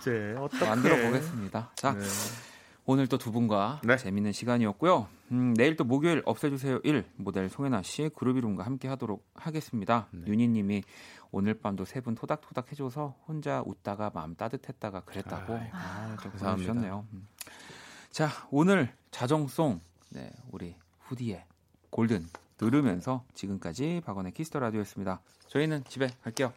제 어떻게 만들어 보겠습니다. 자, 네. 오늘 또 두 분과 네. 재밌는 시간이었고요. 음, 내일 또 목요일 없애주세요 1 모델 송혜나 씨 그루비룸과 함께 하도록 하겠습니다. 네. 윤희님이 오늘 밤도 세 분 토닥토닥 해줘서 혼자 웃다가 마음 따뜻했다가 그랬다고 아, 감사합니다. 보내주셨네요. 음. 자 오늘 자정송 네, 우리 후디의 Golden 들으면서 지금까지 박원의 Kiss the 라디오였습니다. 저희는 집에 갈게요.